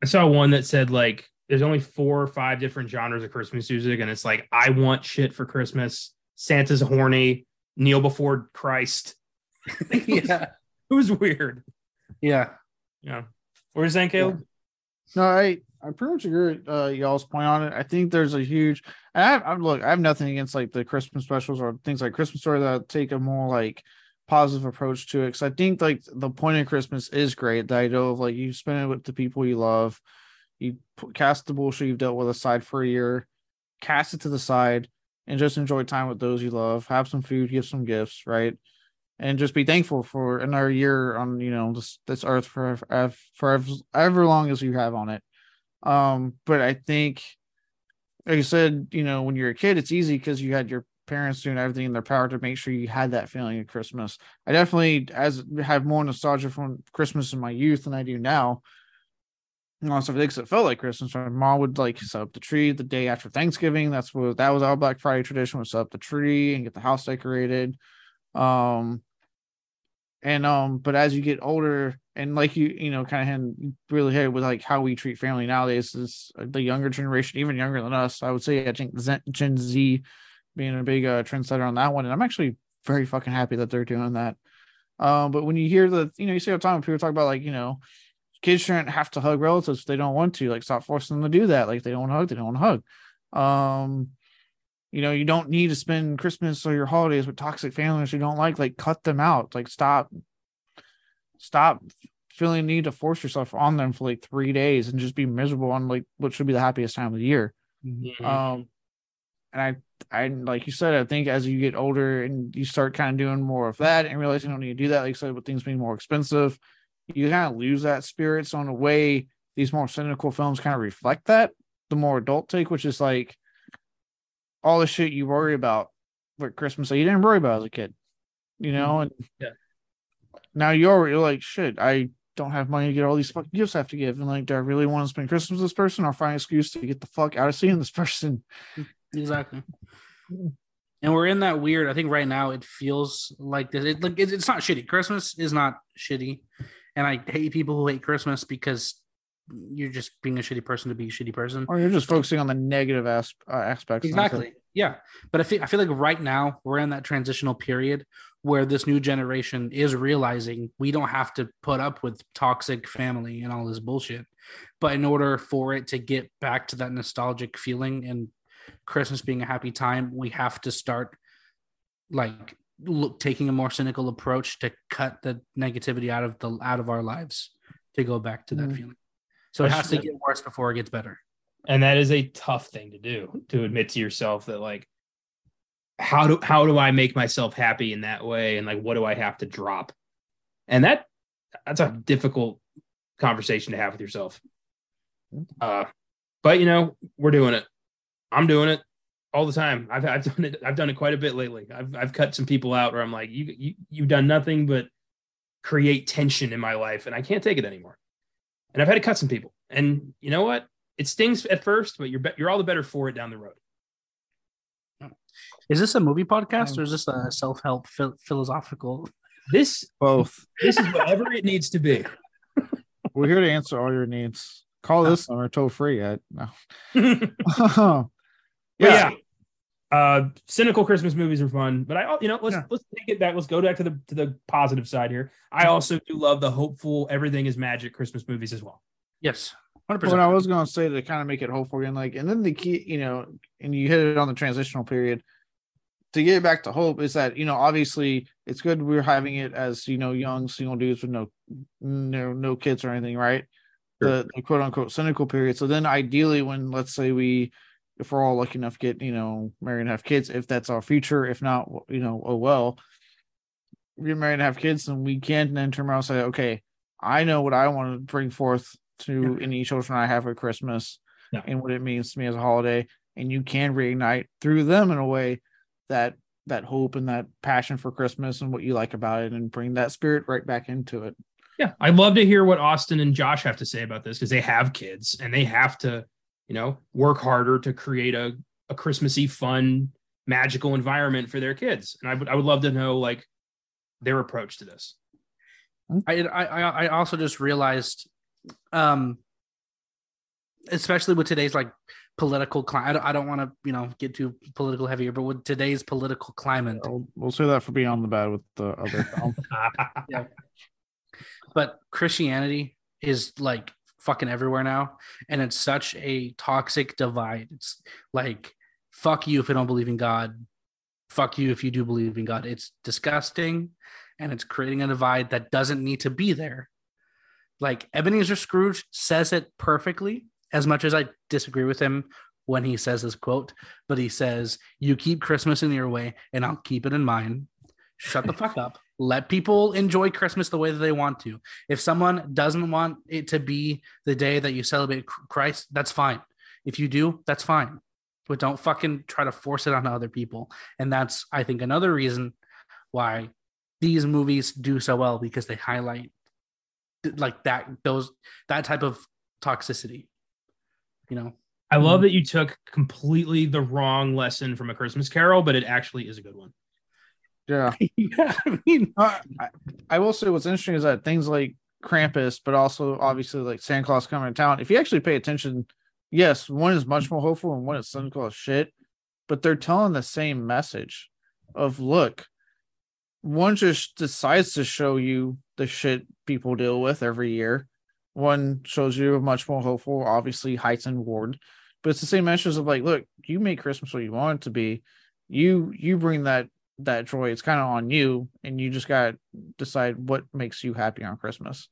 I saw one that said like there's only four or five different genres of Christmas music, and it's like I want shit for Christmas. Santa's horny kneel before Christ. yeah, it was weird. Yeah, yeah. What are you saying, Caleb? No, I I pretty much agree with uh, y'all's point on it. I think there's a huge. I I'm, look. I have nothing against like the Christmas specials or things like Christmas story that take a more like positive approach to it. Because I think like the point of Christmas is great. The idea of like you spend it with the people you love, You put, cast the bullshit you've dealt with aside for a year, cast it to the side, and just enjoy time with those you love. Have some food, give some gifts, right? And just be thankful for another year on you know this this earth for for, for ever long as you have on it. Um, but I think, like you said, you know, when you're a kid, it's easy because you had your parents doing everything in their power to make sure you had that feeling of Christmas. I definitely as have more nostalgia from Christmas in my youth than I do now. Also, because it felt like Christmas. My mom would like set up the tree the day after Thanksgiving. That's what that was our Black Friday tradition was set up the tree and get the house decorated. Um, and um, but as you get older, and like you, you know, kind of really hit with like how we treat family nowadays is the younger generation, even younger than us. I would say I think Gen Z being a big uh, trendsetter on that one, and I'm actually very fucking happy that they're doing that. Um, but when you hear the, you know, you see all the time people talk about like, you know, kids shouldn't have to hug relatives if they don't want to. Like, stop forcing them to do that. Like, they don't want to hug, they don't want to hug. Um, you know, you don't need to spend Christmas or your holidays with toxic families you don't like. Like, cut them out. Like, stop, stop feeling the need to force yourself on them for like three days and just be miserable on like what should be the happiest time of the year. Mm-hmm. Um, and I I like you said, I think as you get older and you start kind of doing more of that and realize you don't need to do that, like I said, with things being more expensive, you kind of lose that spirit. So in a way, these more cynical films kind of reflect that. The more adult take, which is like all the shit you worry about for Christmas that you didn't worry about as a kid, you know, mm-hmm. and yeah. now you're you're like shit. I don't have money to get all these fucking gifts I have to give, and like, do I really want to spend Christmas with this person or find an excuse to get the fuck out of seeing this person? Exactly. And we're in that weird. I think right now it feels like this. It, like it, it's not shitty. Christmas is not shitty, and I hate people who hate Christmas because you're just being a shitty person to be a shitty person, or you're just focusing on the negative as- uh, aspects. Exactly. Yeah, but I feel I feel like right now we're in that transitional period where this new generation is realizing we don't have to put up with toxic family and all this bullshit. But in order for it to get back to that nostalgic feeling and Christmas being a happy time, we have to start like look taking a more cynical approach to cut the negativity out of the out of our lives to go back to that mm. feeling. So it has to get worse before it gets better. And that is a tough thing to do to admit to yourself that like how do how do I make myself happy in that way and like what do I have to drop? And that that's a difficult conversation to have with yourself. Mm. Uh but you know, we're doing it. I'm doing it all the time. I've I've done it. I've done it quite a bit lately. I've I've cut some people out where I'm like, you you you've done nothing but create tension in my life, and I can't take it anymore. And I've had to cut some people. And you know what? It stings at first, but you're be- you're all the better for it down the road. Is this a movie podcast um, or is this a self help philosophical? This both. This is whatever it needs to be. We're here to answer all your needs. Call this uh, number toll free at no. Um, yeah. yeah. Uh, cynical Christmas movies are fun, but I, you know, let's yeah. let's take it back. Let's go back to the to the positive side here. I also do love the hopeful, everything is magic Christmas movies as well. Yes, 100%. What I was going to say to kind of make it hopeful again, like, and then the key, you know, and you hit it on the transitional period to get back to hope is that you know obviously it's good we're having it as you know young single dudes with no no no kids or anything, right? Sure. The, the quote unquote cynical period. So then ideally, when let's say we if we're all lucky enough to get you know married and have kids if that's our future if not you know oh well we're married and have kids and we can then turn around and say okay i know what i want to bring forth to yeah. any children i have at christmas yeah. and what it means to me as a holiday and you can reignite through them in a way that that hope and that passion for christmas and what you like about it and bring that spirit right back into it yeah i'd love to hear what austin and josh have to say about this because they have kids and they have to you know, work harder to create a, a Christmassy, fun, magical environment for their kids. And I would I would love to know like their approach to this. I I I also just realized, um, especially with today's like political climate. I don't, I don't want to you know get too political heavier, but with today's political climate, we'll, we'll say that for being on the bad with the other yeah. But Christianity is like fucking everywhere now. And it's such a toxic divide. It's like fuck you if you don't believe in god. Fuck you if you do believe in god. It's disgusting and it's creating a divide that doesn't need to be there. Like ebenezer scrooge says it perfectly as much as I disagree with him when he says this quote, but he says, You keep Christmas in your way, and I'll keep it in mine. Shut the fuck up. Let people enjoy Christmas the way that they want to. If someone doesn't want it to be the day that you celebrate Christ, that's fine. If you do, that's fine. But don't fucking try to force it on other people. And that's, I think, another reason why these movies do so well because they highlight like that, those, that type of toxicity. You know, I love mm-hmm. that you took completely the wrong lesson from A Christmas Carol, but it actually is a good one. Yeah. yeah I mean, uh, I, I, will say what's interesting is that things like Krampus, but also obviously like Santa Claus coming to town, if you actually pay attention, yes, one is much more hopeful and one is Santa Claus shit, but they're telling the same message of look, one just decides to show you the shit people deal with every year. One shows you a much more hopeful, obviously heightened ward, but it's the same message of like, look, you make Christmas what you want it to be. You you bring that that joy. It's kind of on you, and you just got to decide what makes you happy on Christmas.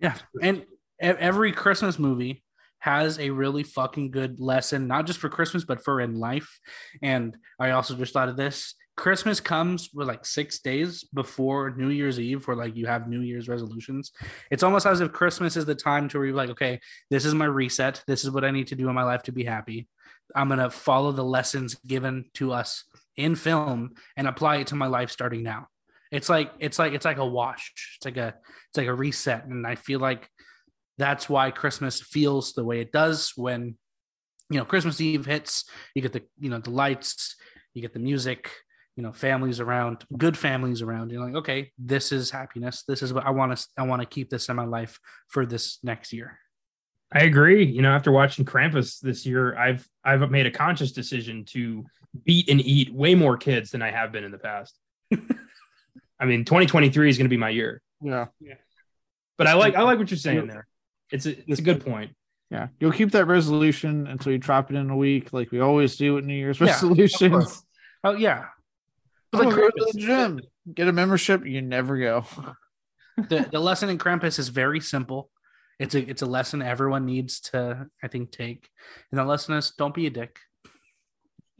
Yeah, and every Christmas movie has a really fucking good lesson, not just for Christmas, but for in life. And I also just thought of this. Christmas comes with like six days before New Year's Eve, where like you have New Year's resolutions. It's almost as if Christmas is the time to be like, okay, this is my reset. This is what I need to do in my life to be happy. I'm gonna follow the lessons given to us in film and apply it to my life starting now. It's like it's like it's like a wash. It's like a it's like a reset, and I feel like that's why Christmas feels the way it does when you know Christmas Eve hits. You get the you know the lights, you get the music, you know families around, good families around. You're like, okay, this is happiness. This is what I want to I want to keep this in my life for this next year. I agree. You know, after watching Krampus this year, I've I've made a conscious decision to beat and eat way more kids than I have been in the past. I mean, 2023 is going to be my year. Yeah. Yeah. But I like I like what you're saying there. It's a it's a good point. Yeah. You'll keep that resolution until you drop it in a week, like we always do with New Year's yeah, resolutions. Oh yeah. But like oh, go to the gym, get a membership, you never go. the the lesson in Krampus is very simple it's a it's a lesson everyone needs to I think take. And the lesson is don't be a dick.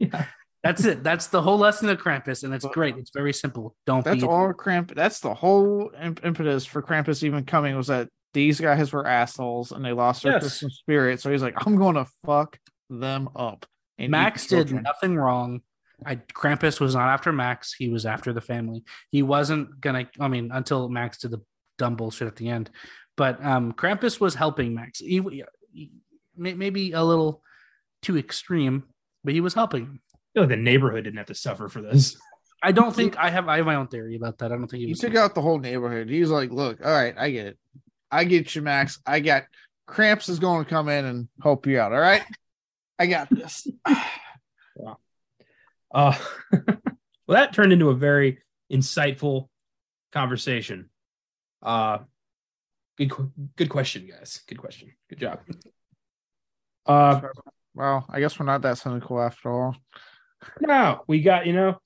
Yeah. That's it. That's the whole lesson of Krampus, and it's great. It's very simple. Don't. That's all Kramp. That's the whole impetus for Krampus even coming was that these guys were assholes and they lost their yes. Christmas spirit. So he's like, I'm going to fuck them up. And Max did nothing wrong. I Krampus was not after Max. He was after the family. He wasn't gonna. I mean, until Max did the dumb bullshit at the end. But um, Krampus was helping Max. He, he, maybe a little too extreme, but he was helping him. I feel like the neighborhood didn't have to suffer for this. I don't think I have. I have my own theory about that. I don't think he, he took out the whole neighborhood. He's like, "Look, all right, I get it. I get you, Max. I got Cramps is going to come in and help you out. All right, I got this." wow. Uh, well, that turned into a very insightful conversation. Uh, Good, good question, guys. Good question. Good job. Uh, well, I guess we're not that cynical after all. No, we got you know,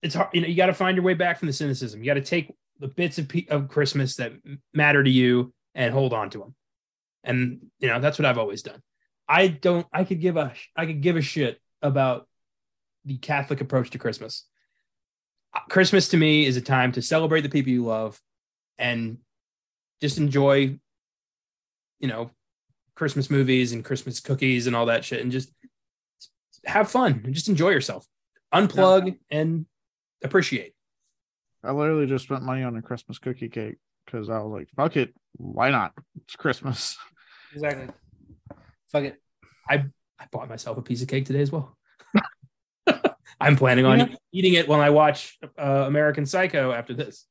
it's hard. You know, you got to find your way back from the cynicism. You got to take the bits of, of Christmas that matter to you and hold on to them. And you know, that's what I've always done. I don't. I could give a. I could give a shit about the Catholic approach to Christmas. Christmas to me is a time to celebrate the people you love and just enjoy, you know, Christmas movies and Christmas cookies and all that shit, and just have fun and just enjoy yourself, unplug yeah. and appreciate. I literally just spent money on a Christmas cookie cake because I was like, "Fuck it, why not? It's Christmas." Exactly. Fuck it. I I bought myself a piece of cake today as well. I'm planning on yeah. eating it when I watch uh, American Psycho after this.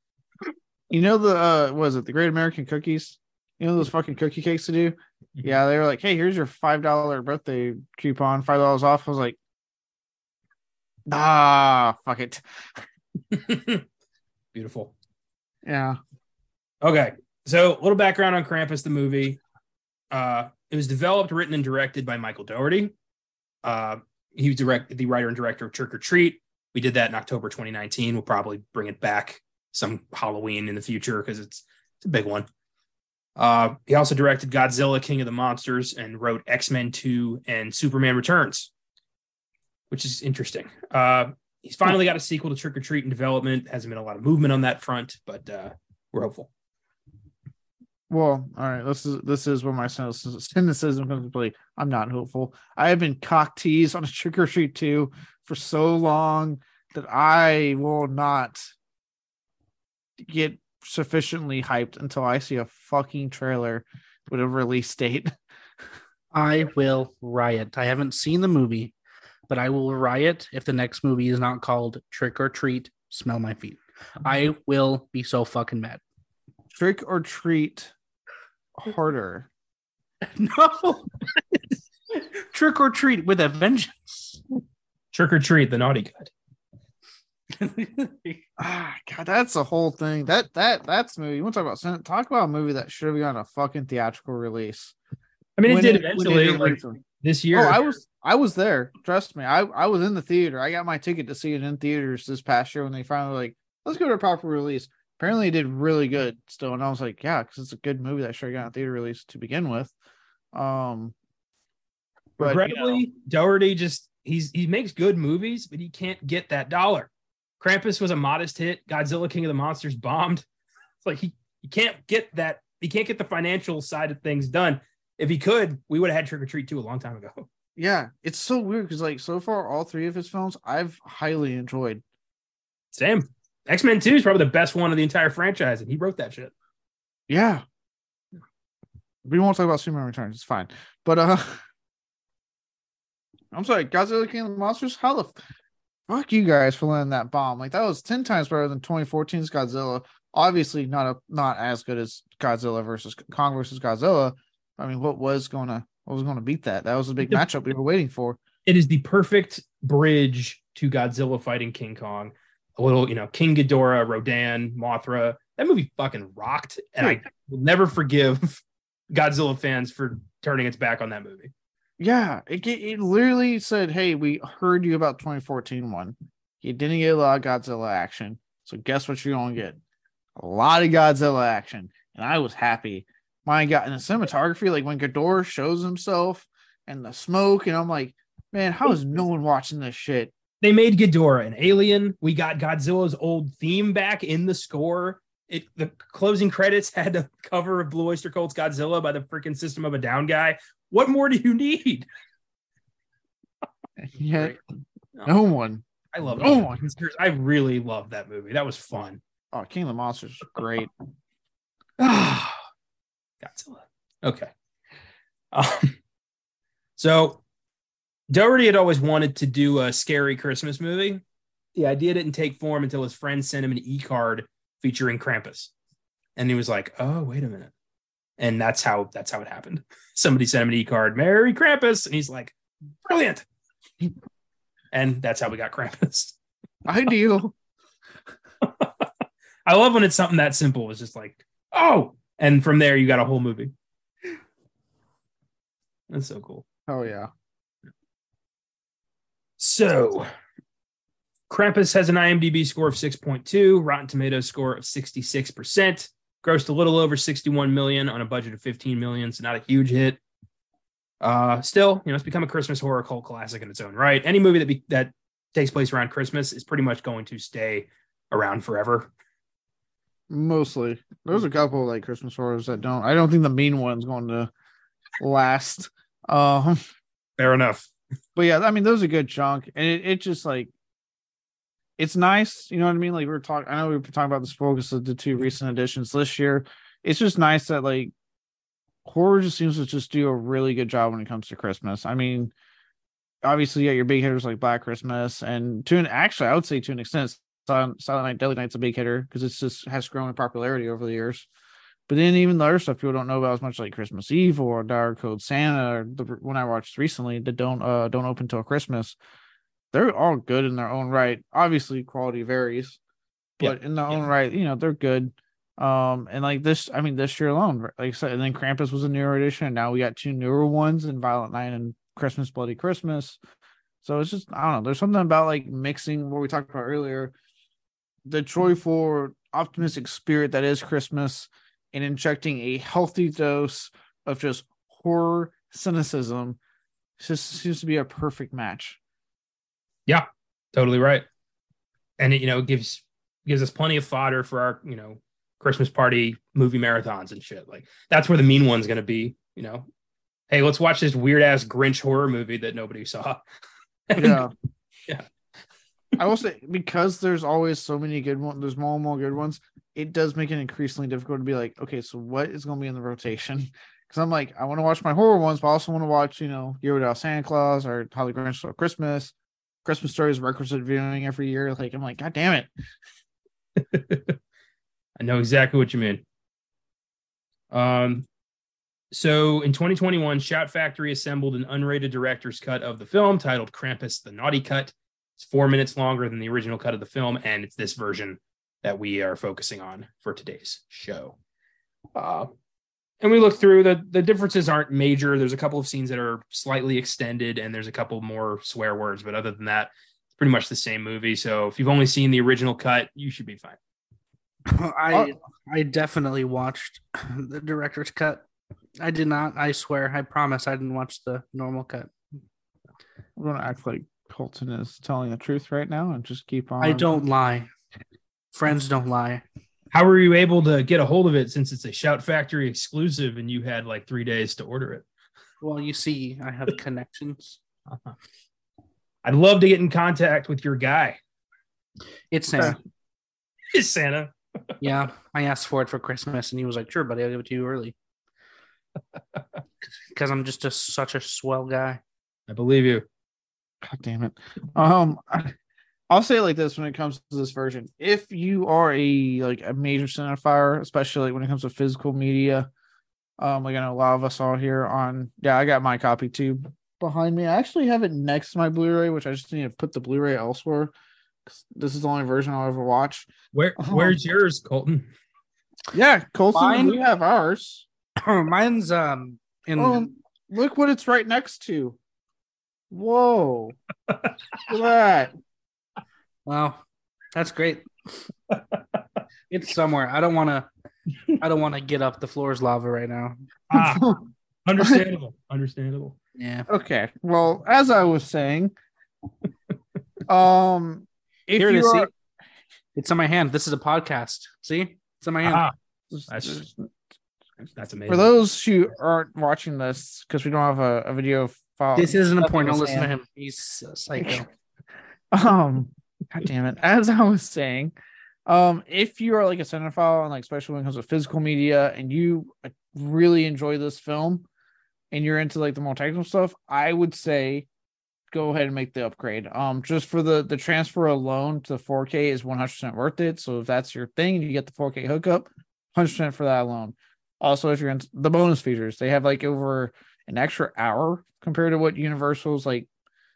You know the uh was it the Great American Cookies? You know those fucking cookie cakes to do? Mm-hmm. Yeah, they were like, hey, here's your five dollar birthday coupon, five dollars off. I was like, ah, fuck it. Beautiful. Yeah. Okay. So a little background on Krampus the movie. Uh it was developed, written, and directed by Michael Dougherty. Uh he was direct the writer and director of Trick or Treat. We did that in October 2019. We'll probably bring it back some Halloween in the future because it's, it's a big one. Uh, he also directed Godzilla King of the Monsters and wrote X Men 2 and Superman Returns, which is interesting. Uh, he's finally got a sequel to Trick or Treat in development. Hasn't been a lot of movement on that front, but uh, we're hopeful. Well, all right. This is this is where my cynicism comes to play. I'm not hopeful. I have been cock teased on a Trick or Treat 2 for so long that I will not get sufficiently hyped until I see a fucking trailer with a release date. I will riot. I haven't seen the movie, but I will riot if the next movie is not called Trick or Treat, Smell My Feet. I will be so fucking mad. Trick or Treat harder. No. Trick or Treat with a vengeance. Trick or Treat, the naughty guy ah, God, that's the whole thing. That that that's movie. You want to talk about talk about a movie that should have gotten a fucking theatrical release. I mean, it did it, eventually. It like, this year. Oh, I was I was there. Trust me. I I was in the theater. I got my ticket to see it in theaters this past year when they finally like let's go to a proper release. Apparently, it did really good still, and I was like, yeah, because it's a good movie that should have gotten a theater release to begin with. Um, but, regrettably, you know, Dougherty just he's he makes good movies, but he can't get that dollar. Krampus was a modest hit. Godzilla King of the Monsters bombed. It's like he, he can't get that. He can't get the financial side of things done. If he could, we would have had Trick or Treat 2 a long time ago. Yeah, it's so weird because like so far, all three of his films I've highly enjoyed. Same. X Men 2 is probably the best one of the entire franchise, and he wrote that shit. Yeah. We won't talk about Superman Returns. It's fine. But uh I'm sorry, Godzilla King of the Monsters. How the fuck you guys for letting that bomb. Like that was 10 times better than 2014's Godzilla. Obviously not a not as good as Godzilla versus Kong versus Godzilla. I mean, what was gonna what was gonna beat that? That was a big matchup we were waiting for. It is the perfect bridge to Godzilla fighting King Kong. A little, you know, King Ghidorah, Rodan, Mothra. That movie fucking rocked, and I will never forgive Godzilla fans for turning its back on that movie. Yeah, it it literally said, "Hey, we heard you about 2014 one. You didn't get a lot of Godzilla action, so guess what you're gonna get? A lot of Godzilla action." And I was happy. My God, in the cinematography, like when Ghidorah shows himself and the smoke, and I'm like, man, how is no one watching this shit? They made Ghidorah an alien. We got Godzilla's old theme back in the score. It the closing credits had the cover of Blue Oyster Cult's Godzilla by the freaking System of a Down guy. What more do you need? yeah, no one. I love no it. one. I really love that movie. That was fun. Oh, King of the Monsters, is great. Godzilla. Okay. Um, so Dougherty had always wanted to do a scary Christmas movie. The idea didn't take form until his friend sent him an e-card featuring Krampus. And he was like, oh, wait a minute and that's how that's how it happened. Somebody sent him an e-card, Merry Krampus, and he's like, brilliant. and that's how we got Krampus. Ideal. I love when it's something that simple. It's just like, oh, and from there you got a whole movie. That's so cool. Oh yeah. So Krampus has an IMDb score of 6.2, Rotten Tomatoes score of 66% grossed a little over 61 million on a budget of 15 million, so not a huge hit. Uh, still, you know, it's become a Christmas horror cult classic in its own right. Any movie that be, that takes place around Christmas is pretty much going to stay around forever. Mostly, there's a couple like Christmas horrors that don't. I don't think the mean one's going to last. Um, fair enough. But yeah, I mean, those are a good chunk, and it, it just like it's nice, you know what I mean? Like we are talking, I know we were talking about this focus of the two recent additions this year. It's just nice that like horror just seems to just do a really good job when it comes to Christmas. I mean, obviously, yeah, your big hitters like Black Christmas, and to an actually, I would say to an extent, Silent, Silent Night, Deadly Night's a big hitter because it's just has grown in popularity over the years. But then even the other stuff people don't know about as much, like Christmas Eve or Dark Code Santa, or the one I watched recently that don't uh don't open till Christmas they're all good in their own right. Obviously, quality varies, but in their own right, you know, they're good. Um, and like this, I mean, this year alone, like I said, and then Krampus was a newer edition, and now we got two newer ones in Violent Night and Christmas Bloody Christmas. So it's just I don't know. There's something about like mixing what we talked about earlier, the joyful, optimistic spirit that is Christmas, and injecting a healthy dose of just horror cynicism just seems to be a perfect match. Yeah, totally right. And it, you know, gives gives us plenty of fodder for our, you know, Christmas party movie marathons and shit. Like that's where the mean one's gonna be, you know. Hey, let's watch this weird ass Grinch horror movie that nobody saw. yeah. Yeah. I will say because there's always so many good ones, there's more and more good ones. It does make it increasingly difficult to be like, okay, so what is going to be in the rotation? Because I'm like, I want to watch my horror ones, but I also want to watch, you know, Year Without Santa Claus or Holly Grinch Stole Christmas. Christmas stories requisite viewing every year. Like, I'm like, God damn it. I know exactly what you mean. Um, so in 2021, Shout Factory assembled an unrated director's cut of the film titled Krampus the Naughty Cut. It's four minutes longer than the original cut of the film, and it's this version that we are focusing on for today's show. Uh, and we look through the the differences aren't major. There's a couple of scenes that are slightly extended, and there's a couple more swear words, but other than that, it's pretty much the same movie. So if you've only seen the original cut, you should be fine. I oh. I definitely watched the director's cut. I did not. I swear. I promise. I didn't watch the normal cut. I'm gonna act like Colton is telling the truth right now and just keep on. I don't lie. Friends don't lie. How were you able to get a hold of it since it's a Shout Factory exclusive and you had like three days to order it? Well, you see, I have connections. Uh-huh. I'd love to get in contact with your guy. It's Santa. It's Santa. yeah, I asked for it for Christmas, and he was like, "Sure, buddy, I'll give it to you early." Because I'm just a, such a swell guy. I believe you. God damn it. Um, I, I'll say it like this when it comes to this version: if you are a like a major cinephile, especially like when it comes to physical media, um, like I know a lot of us all here on. Yeah, I got my copy too behind me. I actually have it next to my Blu-ray, which I just need to put the Blu-ray elsewhere. This is the only version I'll ever watch. Where Where's um, yours, Colton? Yeah, Colton, Mine, we have ours. Mine's um in. Oh, look what it's right next to. Whoa. Look at that. Wow. That's great. it's somewhere. I don't want to I don't want to get up the floor's lava right now. Ah, understandable. understandable. Yeah. Okay. Well, as I was saying, um if Here you are... It's on my hand. This is a podcast. See? It's on my hand. Ah, that's, that's amazing. For those who aren't watching this, because we don't have a, a video file. This isn't important. Don't listen to him. He's a psycho. um God damn it. As I was saying, um, if you are like a cinephile and like especially when it comes to physical media and you really enjoy this film and you're into like the more technical stuff, I would say go ahead and make the upgrade. Um, just for the the transfer alone to 4K is 100% worth it. So if that's your thing, you get the 4K hookup, 100% for that alone. Also, if you're in the bonus features, they have like over an extra hour compared to what Universal's like.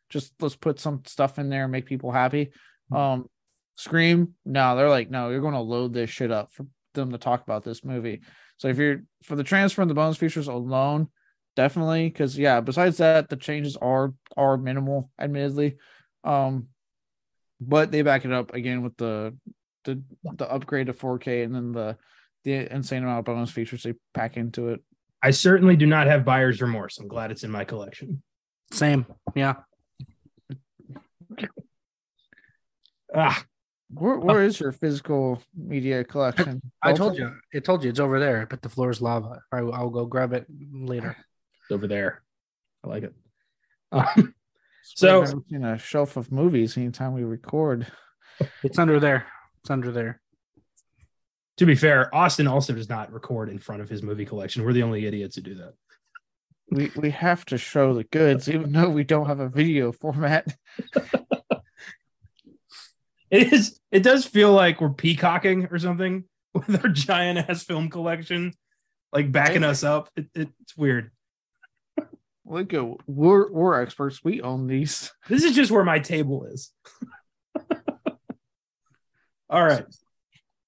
Just let's put some stuff in there and make people happy. Mm-hmm. Um, Scream, no, they're like, no, you're going to load this shit up for them to talk about this movie. So if you're for the transfer and the bonus features alone, definitely because yeah. Besides that, the changes are are minimal, admittedly. Um, but they back it up again with the the the upgrade to 4K and then the the insane amount of bonus features they pack into it. I certainly do not have buyer's remorse. I'm glad it's in my collection. Same, yeah. Ah, where where is your physical media collection? I told you. It told you it's over there. But the floor is lava. I, I'll go grab it later. It's over there. I like it. Um, so in a shelf of movies anytime we record. It's under there. It's under there. To be fair, Austin also does not record in front of his movie collection. We're the only idiots who do that. We we have to show the goods, even though we don't have a video format. it is. It does feel like we're peacocking or something with our giant ass film collection, like backing us up. It, it's weird. Look at we're we're experts. We own these. This is just where my table is. All right,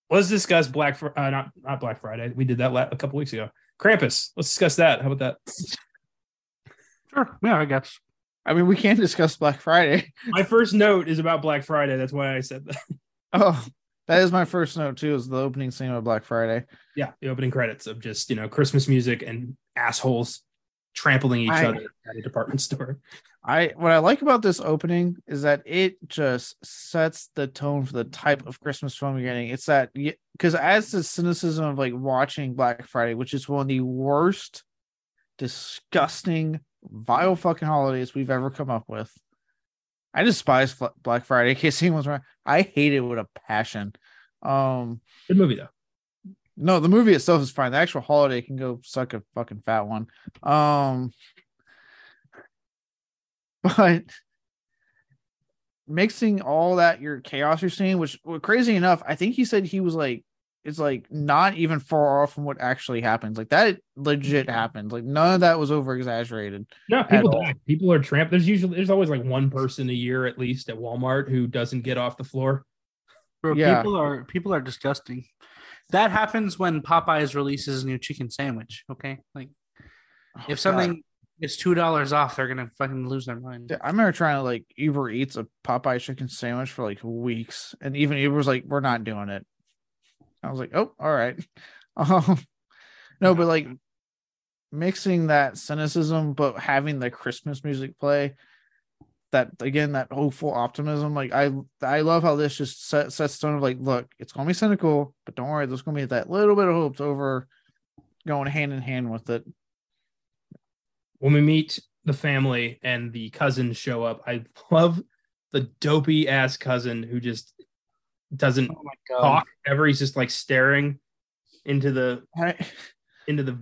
let's discuss Black. Uh, not not Black Friday. We did that a couple weeks ago. Krampus. Let's discuss that. How about that? Sure. Yeah, I guess. I mean, we can't discuss Black Friday. My first note is about Black Friday. That's why I said that. Oh, That is my first note too. Is the opening scene of Black Friday? Yeah, the opening credits of just you know Christmas music and assholes trampling each I- other at a department store. I what I like about this opening is that it just sets the tone for the type of Christmas film you're getting. It's that because as the cynicism of like watching Black Friday, which is one of the worst, disgusting, vile fucking holidays we've ever come up with. I despise Black Friday. In case anyone's wrong, I hate it with a passion. Um, Good movie though. no, the movie itself is fine. The actual holiday can go suck a fucking fat one. Um, but mixing all that your chaos you're seeing, which well, crazy enough, I think he said he was like, it's like not even far off from what actually happens. Like that legit happened. Like none of that was over exaggerated. No, people die. People are tramped. There's usually there's always like one person a year at least at Walmart who doesn't get off the floor. Bro, Yeah. people are people are disgusting. That happens when Popeyes releases a new chicken sandwich. Okay, like Oh, if something is two dollars off, they're gonna fucking lose their mind. God. I remember trying to like Uber Eats a Popeye chicken sandwich for like weeks, and even Uber was like, "We're not doing it." I was like, "Oh, all right." Um, no, but like mixing that cynicism, but having the Christmas music play, that again, that hopeful optimism. Like I, I love how this just set, sets tone of like, look, it's gonna be cynical, but don't worry, there's gonna be that little bit of hope over going hand in hand with it. When we meet the family and the cousins show up, I love the dopey ass cousin who just doesn't Oh my god! talk ever. He's just like staring into the I, into the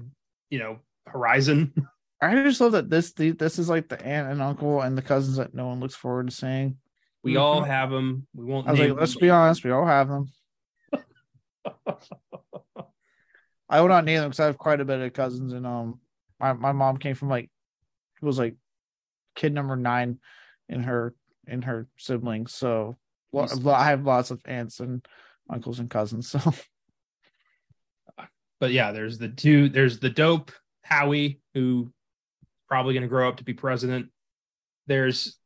you know horizon. I just love that this the, this is like the aunt and uncle and the cousins that no one looks forward to seeing. We all have them. We won't. I was name like, let's be honest, we all have them. I will not name them because I have quite a bit of cousins, and um, my, my mom came from like, it was like, kid number nine, in her in her siblings. So lo- Jesus. lo- I have lots of aunts and uncles and cousins. So but yeah, there's the two. There's the dope Howie who probably going to grow up to be president. There's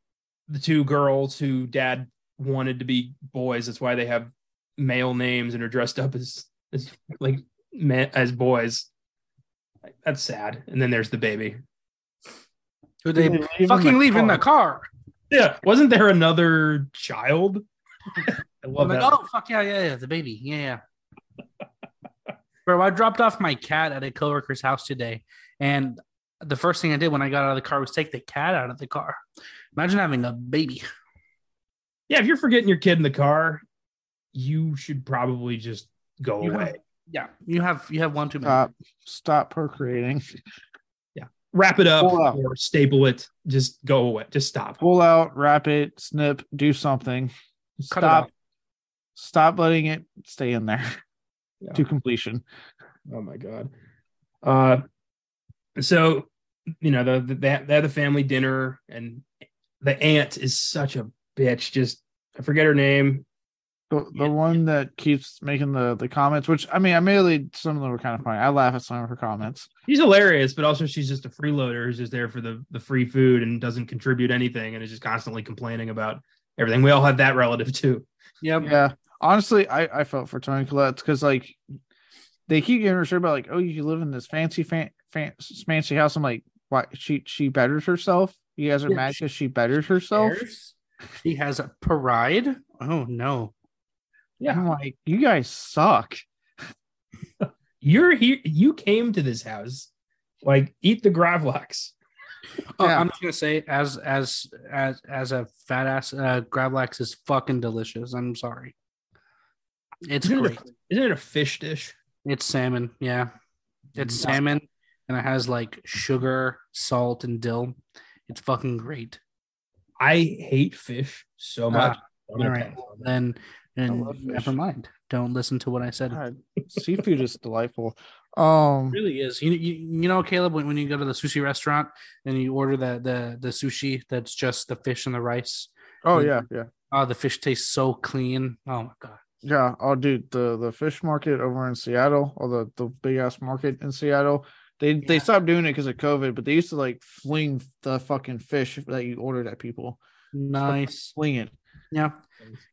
the two girls who dad wanted to be boys. That's why they have male names and are dressed up as, as like men, as boys. That's sad. And then there's the baby. Who they They fucking the leave in the car? Yeah, wasn't there another child? I I'm like, that. oh fuck yeah, yeah, yeah, the baby, yeah. yeah. Bro, I dropped off my cat at a coworker's house today, and the first thing I did when I got out of the car was take the cat out of the car. Imagine having a baby. Yeah, if you're forgetting your kid in the car, you should probably just go You have- away. Yeah, you have you have one too many. stop stop procreating. Yeah, wrap it up Pull out. or staple it. Just go away. Just stop. Pull out, wrap it, snip, do something. Stop. Stop letting it stay in there Yeah. to completion. Oh my god. Uh, so you know the, the they have the family dinner and the aunt is such a bitch. Just I forget her name. The, the Yeah. one that keeps making the the comments, which I mean, I admittedly, some of them were kind of funny. I laugh at some of her comments. She's hilarious, but also she's just a freeloader who's just there for the the free food and doesn't contribute anything and is just constantly complaining about everything. We all have that relative too. Yep. Yeah, honestly, I I felt for Toni Collette because like they keep giving her shit about like, oh, you live in this fancy fan, fan fancy house. I'm like, why she she betters herself? You guys are Yeah, mad because she betters herself. Bears? She has a pride. Oh no. Yeah. I'm like, you guys suck. You're here. You came to this house. Like eat the Gravlax. Oh, Yeah. I'm just gonna say, as as as as a fat ass, uh, Gravlax is fucking delicious. I'm sorry. It's Isn't it, a, isn't it a fish dish? It's salmon. Yeah, it's Yeah. salmon, and it has like sugar, salt, and dill. It's fucking great. I hate fish so much. I'm All gonna right, pass on that. then then never mind. Don't listen to what I said. God, seafood is delightful. Um, really is. You, you you know, Caleb, when, when you go to the sushi restaurant and you order the the the sushi that's just the fish and the rice. oh yeah, yeah. Oh, the fish tastes so clean. Oh my god. Yeah, oh dude, the the fish market over in Seattle, or the the big ass market in Seattle, they they stopped doing it because of COVID, but they used to like fling the fucking fish that you ordered at people. Nice. Fling it. Yeah.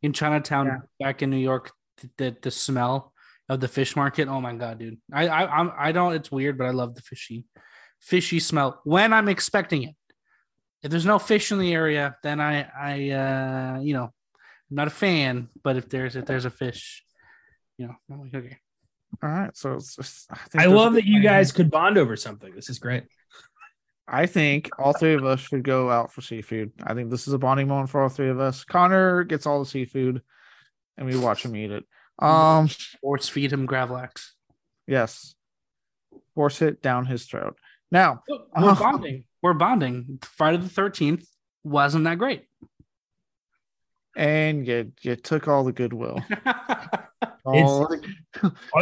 In Chinatown, Yeah. back in New York, the the smell of the fish market. Oh my god, dude! I I I'm, I don't. It's weird, but I love the fishy, fishy smell when I'm expecting it. If there's no fish in the area, then I I uh you know I'm not a fan. But if there's if there's a fish, you know, I'm like okay. All right, so it's, it's, I, I love that you guys could bond over something. This is great. I think all three of us should go out for seafood. I think this is a bonding moment for all three of us. Connor gets all the seafood, and we watch him eat it. Um, force feed him Gravlax. Yes, force it down his throat. Now we're uh, bonding. We're bonding. Friday the Thirteenth wasn't that great, and you you took all the goodwill. all,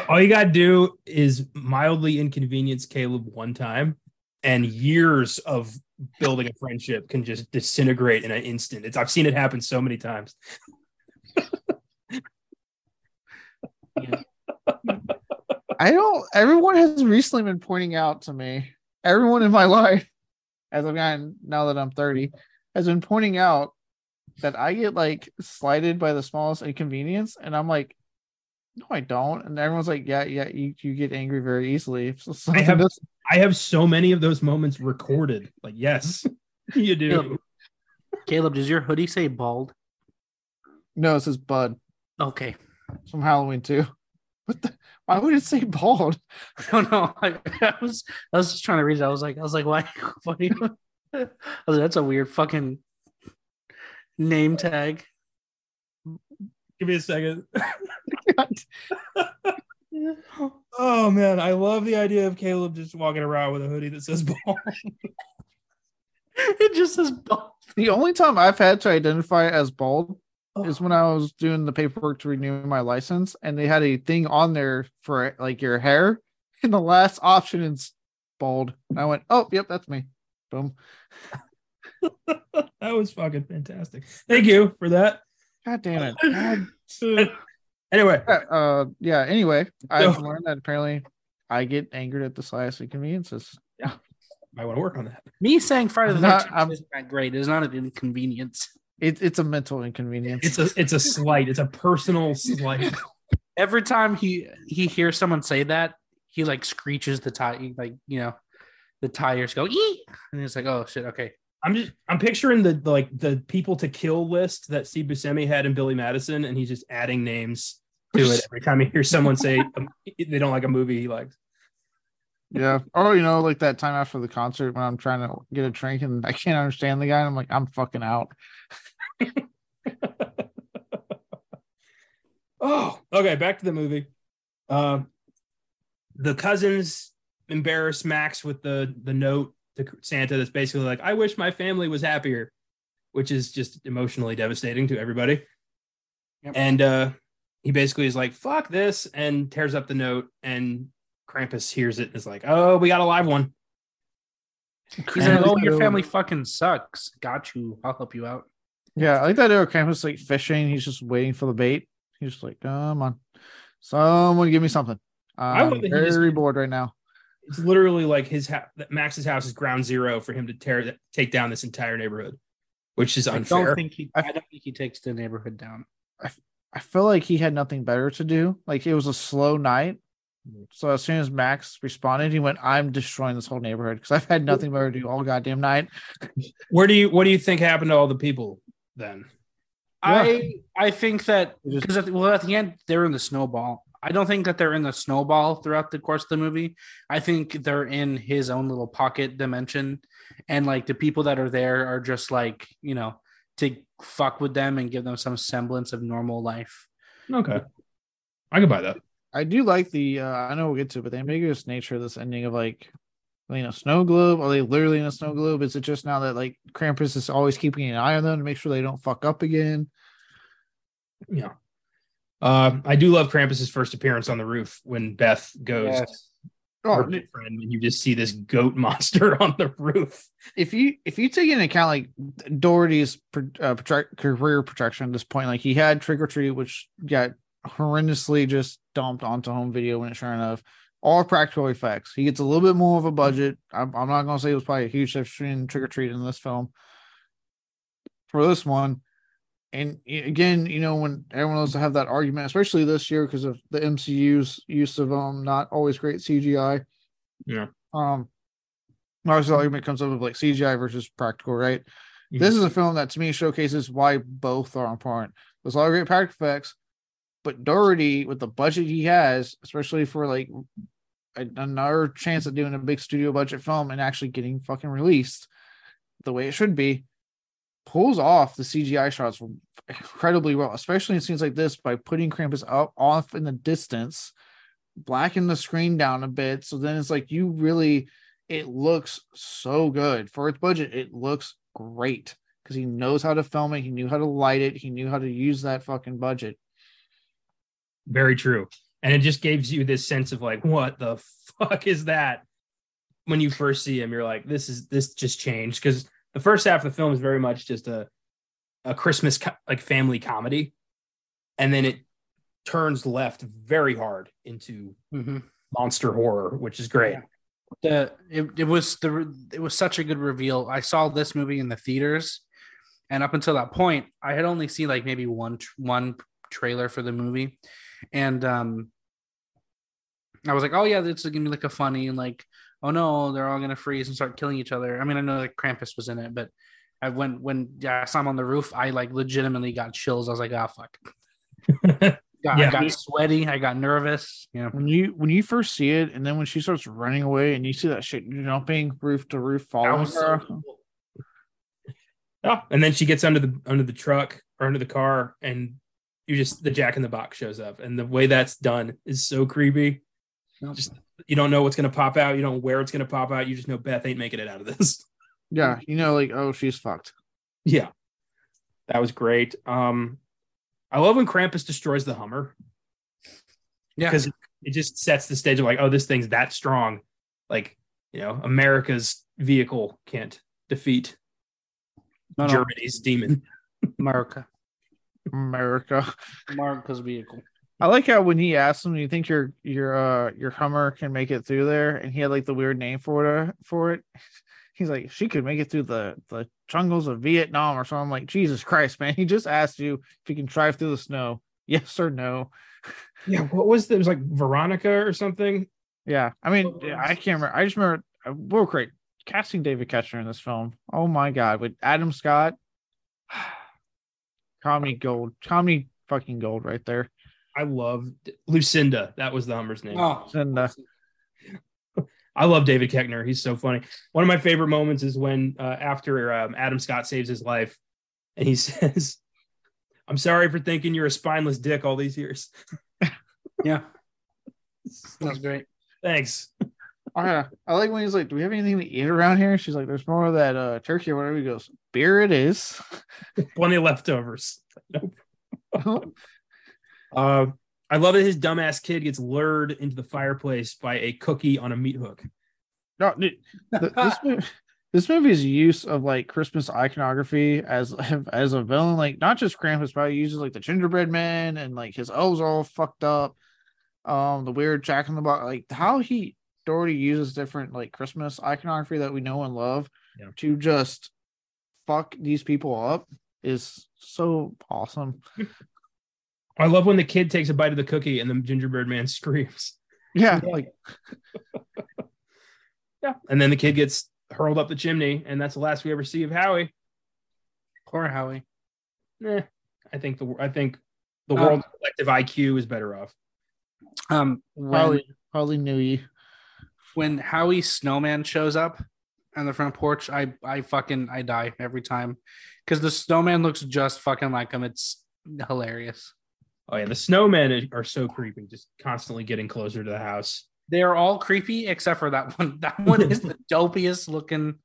all you gotta do is mildly inconvenience Caleb one time, and years of building a friendship can just disintegrate in an instant. It's I've seen it happen so many times. I don't. Everyone has recently been pointing out to me. Everyone in my life, as I've gotten now that I'm 30, has been pointing out that I get like slighted by the smallest inconvenience, and I'm like, no, I don't. And everyone's like, yeah, yeah, you, you get angry very easily. So I have does... I have so many of those moments recorded. Like, yes, you do. Caleb, Caleb, does your hoodie say bald? No, it says bud. Okay. From Halloween too. What the? Why would it say bald? I don't know. I, I was I was just trying to read it. I was like, I was like, why? why you, I was like, that's a weird fucking name tag. Give me a second. oh man, I love the idea of Caleb just walking around with a hoodie that says bald. it just says bald. The only time I've had to identify as bald is when I was doing the paperwork to renew my license, and they had a thing on there for like your hair, and the last option is bald. And I went, "Oh, yep, that's me." Boom. that was fucking fantastic. Thank you for that. God damn it. God. anyway, uh, yeah. Anyway, I've learned that apparently I get angered at the slightest inconveniences. Yeah, I want to work on that. Me saying Friday the Thirteenth isn't that great. It's not an inconvenience. It, it's a mental inconvenience. It's a it's a slight. It's a personal slight. Every time he he hears someone say that, he like screeches the tire, like you know, the tires go ee, and he's like, oh shit, okay. I'm just I'm picturing the, the like the people to kill list that Steve Buscemi had in Billy Madison, and he's just adding names to it every time he hears someone say um, they don't like a movie he likes. Yeah. Or you know, like that time after the concert when I'm trying to get a drink and I can't understand the guy, and I'm like, I'm fucking out. oh, okay. Back to the movie. Uh, the cousins embarrass Max with the the note to Santa that's basically like, "I wish my family was happier," which is just emotionally devastating to everybody. Yep. And uh, he basically is like, "Fuck this," and tears up the note. And Krampus hears it and is like, "Oh, we got a live one." He's like, "Oh, your family fucking sucks. Got you. I'll help you out." Yeah, I like that Eric Campus like fishing. He's just waiting for the bait. He's just like, come on, someone give me something. I'm very just, bored right now. It's literally like his ha- Max's house is ground zero for him to tear take down this entire neighborhood, which is unfair. I don't think he. I don't think he takes the neighborhood down. I, I feel like he had nothing better to do. Like it was a slow night. So as soon as Max responded, he went, "I'm destroying this whole neighborhood because I've had nothing better to do all goddamn night." Where do you what do you think happened to all the people then? I I think that because at, well at the end they're in the snowball. I don't think that they're in the snowball throughout the course of the movie. I think they're in his own little pocket dimension, and like the people that are there are just like you know to fuck with them and give them some semblance of normal life. Okay, I can buy that. I do like the. uh I know we'll get to, it, but the ambiguous nature of this ending of like you know, snow globe? Are they literally in a snow globe? Is it just now that like Krampus is always keeping an eye on them to make sure they don't fuck up again? Yeah. Uh, I do love Krampus's first appearance on the roof when Beth goes. Yes. Oh, friend, and you just see this goat monster on the roof. If you if you take into account like Dougherty's uh, project, career protection at this point, like he had Trick or Treat, which got horrendously just dumped onto home video when it sure enough all practical effects. He gets a little bit more of a budget. I'm, I'm not going to say it was probably a huge difference between Trick or Treat in this film. For this one, and again, you know, when everyone else have that argument, especially this year because of the MCU's use of um not always great CGI. Yeah. Um, obviously, the argument comes up with like CGI versus practical, right? Mm-hmm. This is a film that to me showcases why both are important. There's a lot of great practical effects, but Dougherty, with the budget he has, especially for like another chance at doing a big studio budget film and actually getting fucking released the way it should be, pulls off the CGI shots incredibly well, especially in scenes like this by putting Krampus up off in the distance, blacken the screen down a bit. So then it's like you really, it looks so good for its budget. It looks great because he knows how to film it. He knew how to light it. He knew how to use that fucking budget. Very true. And it just gives you this sense of like, what the fuck is that? When you first see him, you're like, this is this just changed because the first half of the film is very much just a a Christmas co- like family comedy, and then it turns left very hard into mm-hmm. monster horror, which is great. The it, it was the it was such a good reveal. I saw this movie in the theaters, and up until that point, I had only seen like maybe one one trailer for the movie, and um, I was like, oh yeah, this is gonna be like a funny and like oh no, they're all gonna freeze and start killing each other. I mean, I know that Krampus was in it, but I when when yeah, I saw him on the roof, I like legitimately got chills. I was like, oh fuck. got, yeah. I got sweaty. I got nervous. Yeah. When you when you first see it, and then when she starts running away, and you see that shit jumping roof to roof, following her. So cool. Oh, and then she gets under the under the truck or under the car, and you just the Jack in the Box shows up, and the way that's done is so creepy. Just you don't know what's going to pop out. You don't know where it's going to pop out. You just know Beth ain't making it out of this. Yeah, you know, like oh, she's fucked. Yeah, that was great. Um, I love when Krampus destroys the Hummer. Yeah, because it just sets the stage of like, oh, this thing's that strong. Like, you know, America's vehicle can't defeat no, Germany's no. demon. America. America. America's vehicle. I like how when he asked him, "Do you think your your uh your Hummer can make it through there?" and he had like the weird name for it for it. He's like, "She could make it through the the jungles of Vietnam or something." I'm like, Jesus Christ, man! He just asked you if you can drive through the snow. Yes or no? Yeah. What was it? It was like Veronica or something. Yeah. I mean, I can't remember. I just remember. Uh, well, great casting David Koechner in this film. Oh my god, with Adam Scott, comedy gold, comedy fucking gold right there. I love Lucinda. That was the Hummer's name. Oh, Lucinda. I love David Koechner. He's so funny. One of my favorite moments is when uh, after um, Adam Scott saves his life, and he says, "I'm sorry for thinking you're a spineless dick all these years." yeah, that's great. Thanks. Oh, yeah. I like when he's like, "Do we have anything to eat around here?" She's like, "There's more of that uh, turkey or whatever." He goes, "Beer it is." Plenty of leftovers. Nope. Uh, I love that his dumbass kid gets lured into the fireplace by a cookie on a meat hook. No, dude, this, movie, this movie's use of like Christmas iconography as as a villain, like not just Krampus, but he uses like the gingerbread man and like his are all fucked up. Um, the weird Jack in the Box, like how he Dougherty uses different like Christmas iconography that we know and love yeah. to just fuck these people up is so awesome. I love when the kid takes a bite of the cookie and the gingerbread man screams. Yeah, like yeah, and then the kid gets hurled up the chimney, and that's the last we ever see of Howie. Poor Howie. Eh, I think the I think the um, world collective IQ is better off. Um, when, Harley, knew you. When Howie Snowman shows up on the front porch, I I fucking I die every time because the snowman looks just fucking like him. It's hilarious. Oh yeah, the snowmen are so creepy, just constantly getting closer to the house. They are all creepy except for that one. That one is the dopiest looking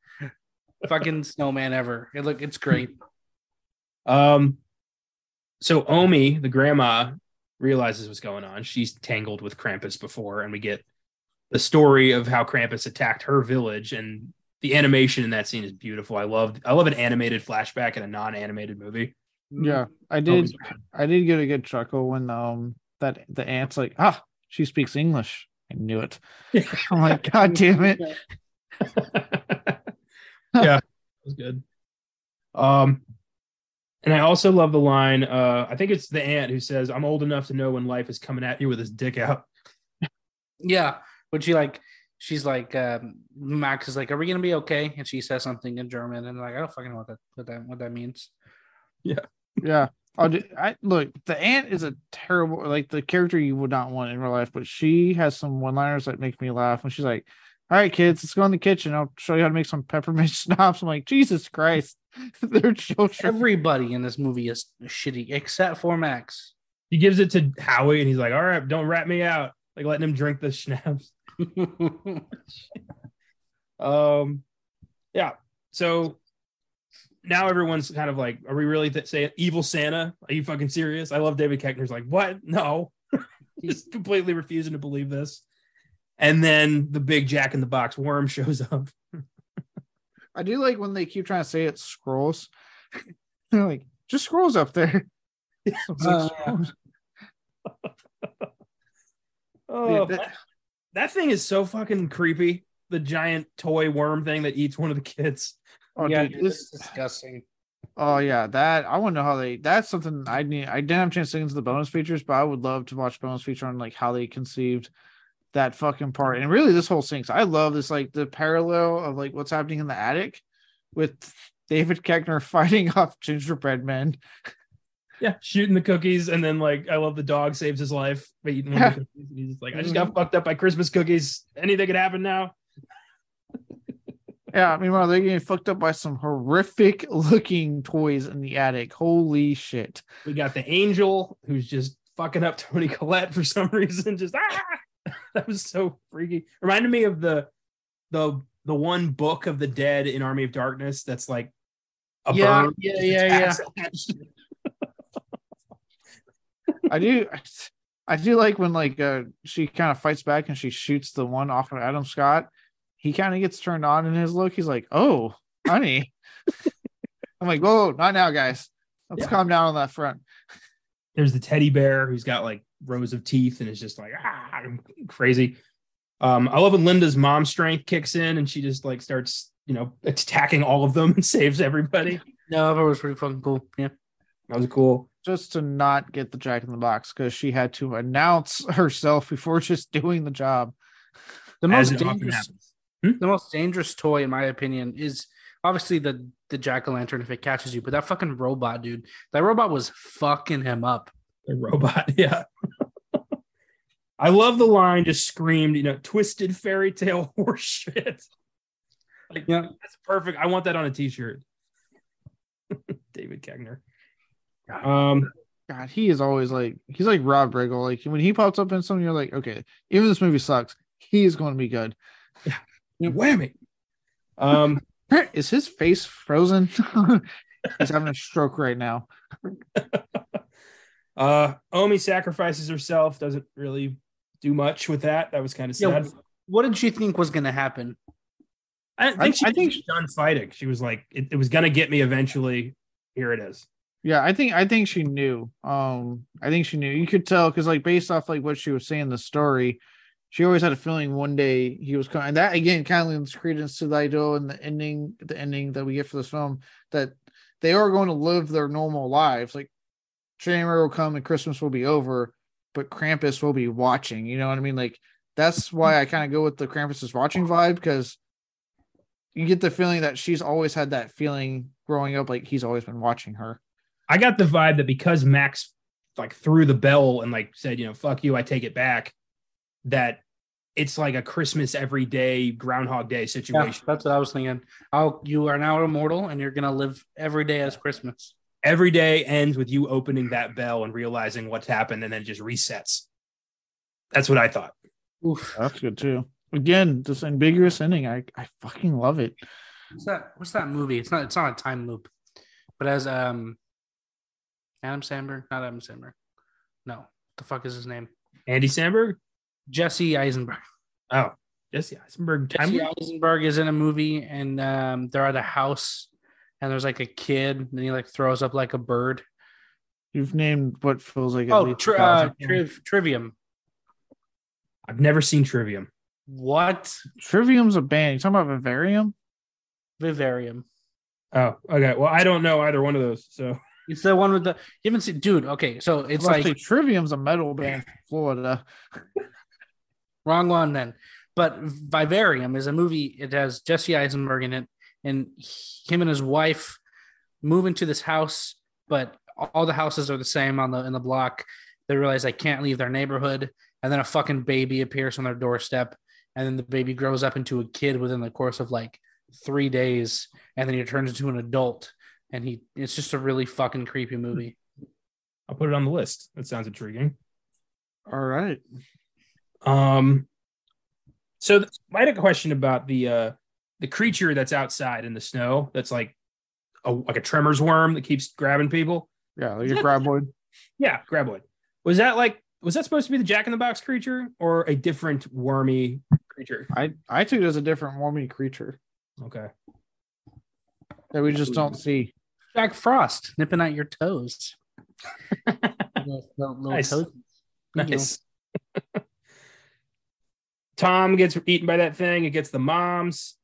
fucking snowman ever. It look it's great. Um so Omi, the grandma, realizes what's going on. She's tangled with Krampus before, and we get the story of how Krampus attacked her village and the animation in that scene is beautiful. I love I love an animated flashback in a non-animated movie. Yeah, I did. I did get a good chuckle when um that the aunt's like, ah, she speaks English. I knew it. I'm like, God damn it. yeah, it was good. Um, And I also love the line. Uh, I think it's the aunt who says, "I'm old enough to know when life is coming at you with his dick out." Yeah, but she like she's like um, Max is like, "Are we gonna be okay?" And she says something in German, and like I don't fucking know what that what that what that means. Yeah. I'll do, I look. The aunt is a terrible, like the character you would not want in real life, but she has some one-liners that make me laugh. When she's like, "All right, kids, let's go in the kitchen. I'll show you how to make some peppermint schnapps." I'm like, Jesus Christ, they're children. Everybody in this movie is shitty except for Max. He gives it to Howie, and he's like, "All right, don't rat me out." Like letting him drink the schnapps. Um, yeah. So now everyone's kind of like, are we really th- saying evil Santa? Are you fucking serious? I love David Koechner's like, what? No, just completely refusing to believe this. And then the big Jack in the Box worm shows up. I do like when they keep trying to say it scrolls. They're like, just scrolls up there. It's Uh, "Scrolls." Oh, Yeah, that, that- that thing is so fucking creepy. The giant toy worm thing that eats one of the kids. Oh, yeah, dude, dude, this, it's disgusting. oh yeah, that I want to know how they. That's something I need. I didn't have a chance to get into the bonus features, but I would love to watch bonus feature on like how they conceived that fucking part, and really this whole thing. 'cause I love this like the parallel of like what's happening in the attic with David Koechner fighting off gingerbread men. Yeah, shooting the cookies, and then like I love the dog saves his life by eating one of the cookies. And he's just like, I just got fucked up by Christmas cookies. Anything could happen now. Yeah, meanwhile they're getting fucked up by some horrific looking toys in the attic. Holy shit! We got the angel who's just fucking up Toni Collette for some reason. Just ah, that was so freaky. Reminded me of the the the one book of the dead in Army of Darkness. That's like a Yeah, yeah, yeah, yeah. attached. I do I do like when like uh she kind of fights back and she shoots the one off of Adam Scott. He kind of gets turned on in his look. He's like, "Oh, honey." I'm like, "Whoa, not now, guys. Let's Yeah. calm down on that front." There's the teddy bear who's got like rows of teeth and is just like ah I'm crazy. Um, I love when Linda's mom strength kicks in and she just like starts, you know, attacking all of them and saves everybody. No, that was pretty fucking cool. Yeah. That was cool. Just to not get the Jack in the Box because she had to announce herself before just doing the job. The most dangerous happens. Hmm? the most dangerous toy, in my opinion, is obviously the the jack o' lantern if it catches you. But that fucking robot, dude, that robot was fucking him up. The robot, yeah. I love the line just screamed, you know, twisted fairy tale horse shit. Like, Yeah. that's perfect. I want that on a t-shirt. David Koechner. Um, God, he is always like he's like Rob Riggle. Like when he pops up in something, you're like, okay, even this movie sucks, he is going to be good. Yeah, whammy. Um, Is his face frozen? he's having a stroke right now. uh, Omi sacrifices herself, doesn't really do much with that. That was kind of Yeah, sad. What did she think was gonna happen? I think I- she I I think think- she's done fighting. She was like, it, it was gonna get me eventually. Here it is. Yeah, I think I think she knew. Um, I think she knew. You could tell because like based off like what she was saying in the story, she always had a feeling one day he was coming. And that again kind of lends credence to the idea and the ending, the ending that we get for this film that they are going to live their normal lives. Like January will come and Christmas will be over, but Krampus will be watching. You know what I mean? Like that's why I kind of go with the Krampus is watching vibe because you get the feeling that she's always had that feeling growing up, like he's always been watching her. I got the vibe that because Max like threw the bell and like said, you know, fuck you, I take it back, that it's like a Christmas every day, Groundhog Day Yeah, situation. that's what I was thinking. Oh, you are now immortal, and you're gonna live every day as Christmas. Every day ends with you opening that bell and realizing what's happened and then just resets. That's what I thought. Oof. That's good too. Again, this ambiguous ending, I I fucking love it. What's that? What's that movie? It's not. It's not a time loop, but as um, Adam Sandberg, not Adam Sandberg. No, the fuck is his name? Andy Samberg? Jesse Eisenberg. Oh, Jesse Eisenberg. Time Jesse Eisenberg is in a movie, and um, they're at a house, and there's like a kid, and he like throws up like a bird. You've named what feels like Oh, tri- a uh, thousand. triv- Trivium. I've never seen Trivium. What? Trivium's a band. You talking about Vivarium? Vivarium. Oh, okay. Well, I don't know either one of those. So It's the one with the you haven't seen, dude. Okay, so it's like Trivium's a metal band from Florida. wrong one then. But Vivarium is a movie. It has Jesse Eisenberg in it, and him and his wife move into this house, but all the houses are the same on the in the block. They realize they can't leave their neighborhood, and then a fucking baby appears on their doorstep, and then the baby grows up into a kid within the course of like three days, and then he turns into an adult, and he it's just a really fucking creepy movie. I'll put it on the list. That sounds intriguing. All right. Um. So I had a question about the uh the creature that's outside in the snow. That's like a like a tremors worm that keeps grabbing people. Yeah, like a graboid. Yeah, graboid. Was that like was that supposed to be the Jack in the Box creature or a different wormy creature? I I took it as a different wormy creature. Okay. That we just don't see. Jack Frost nipping at your toes. little, little Nice. toes. Nice. Tom gets eaten by that thing. It gets the moms.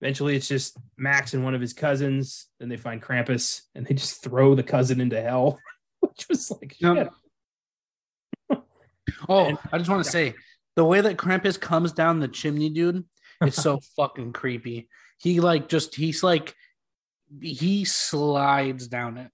Eventually, it's just Max and one of his cousins. Then they find Krampus and they just throw the cousin into hell, which was like, No. Oh, And- I just want to say the way that Krampus comes down the chimney, dude, is so fucking creepy. He like just he's like he slides down it.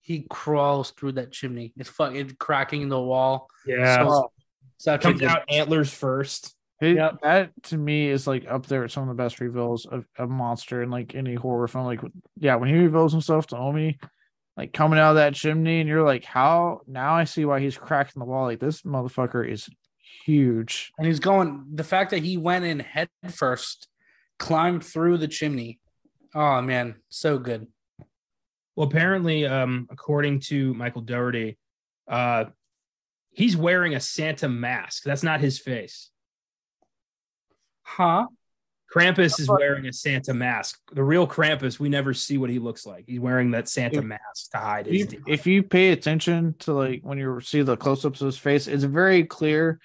He crawls through that chimney. It's fucking cracking the wall. yeah. So, such Comes out antlers first. It- Yep. That to me is like up there with some of the best reveals of a monster in like any horror film. Like, yeah, when he reveals himself to Omi, like coming out of that chimney, and you're like, how? Now I see why he's cracking the wall. Like this motherfucker is huge. and he's going. The fact that he went in head first, climbed through the chimney. Oh man, so good. Well, apparently, um, according to Michael Dougherty, uh, he's wearing a Santa mask. That's not his face. Huh? Krampus is wearing a Santa mask. The real Krampus, we never see what he looks like. He's wearing that Santa If- mask to hide his. you, demon. if you pay attention to like when you see the close-ups of his face, it's very clear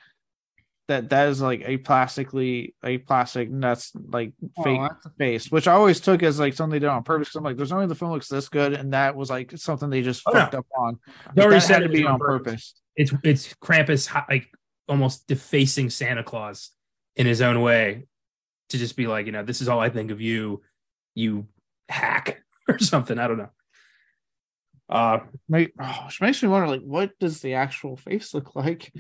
that that is like a plastically a plastic oh, that's like fake Oh, face, which I always took as like something they did on purpose. 'cause I'm like, there's no way the film looks this good, and that was like something they just Oh, no. fucked up on. Dougherty that said to be on purpose. It's it's Krampus like almost defacing Santa Claus in his own way to just be like, you know, this is all I think of you, you hack or something. I don't know. Uh, Make, oh, which makes me wonder, like, what does the actual face look like?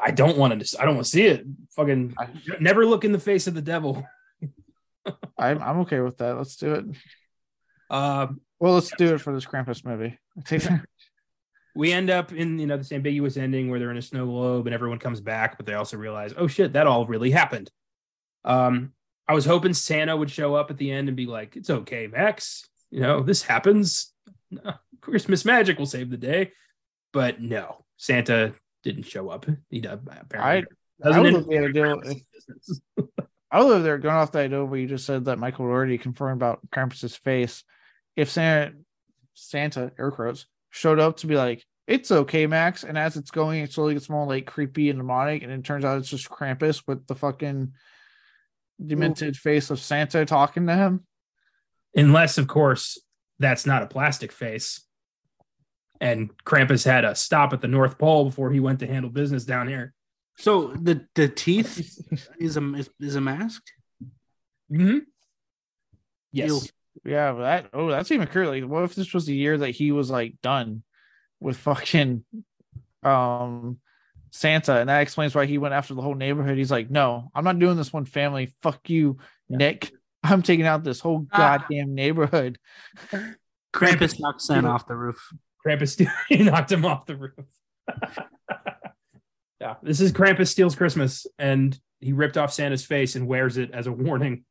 I don't want to. I don't want to see it. Fucking I- never look in the face of the devil. I'm I'm okay with that. Let's do it. Uh, Well, let's do it for this Krampus movie. We end up in you know this ambiguous ending where they're in a snow globe and everyone comes back, but they also realize, oh shit, that all really happened. Um, I was hoping Santa would show up at the end and be like, "It's okay, Max. You know this happens. Christmas magic will save the day." But no, Santa didn't show up. He does apparently I doesn't. would love the idea if- I live there going off the idea where you just said that Michael already confirmed about Krampus's face. If Santa, Santa, air quotes, showed up to be like, it's okay, Max, and as it's going, it slowly gets more like creepy and demonic, and it turns out it's just Krampus with the fucking demented face of Santa talking to him. Unless, of course, that's not a plastic face. And Krampus had a stop at the North Pole before he went to handle business down here. So the the teeth is a is, is a mask. Mm-hmm. Yes. Ew. Yeah, that oh, that's even clear. Like, what if this was the year that he was like done with fucking um Santa, and that explains why he went after the whole neighborhood. He's like, no, I'm not doing this one family. Fuck you, Yeah. Nick. I'm taking out this whole Ah. goddamn neighborhood. Krampus knocks Santa off the roof. Krampus he knocked him off the roof. yeah, this is Krampus steals Christmas, and he ripped off Santa's face and wears it as a warning.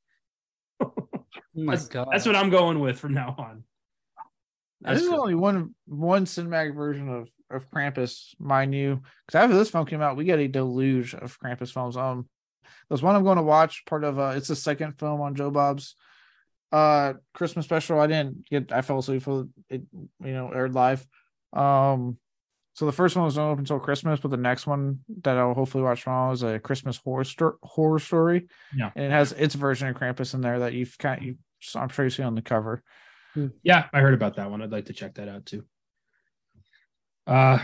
Oh my That's, god. that's what I'm going with from now on. This is only one one cinematic version of of Krampus, mind you. Because after this film came out, we got a deluge of Krampus films. Um, there's one I'm going to watch. Part of uh, it's the second film on Joe Bob's uh Christmas special. I didn't get. I fell asleep for it. You know, aired live. Um, so the first one was not up until Christmas, but the next one that I'll hopefully watch tomorrow is a Christmas horror sto- horror story. Yeah. and it has its version of Krampus in there that you've kind you. I'm sure you see on the cover. Yeah, I heard about that one. I'd like to check that out too. Uh,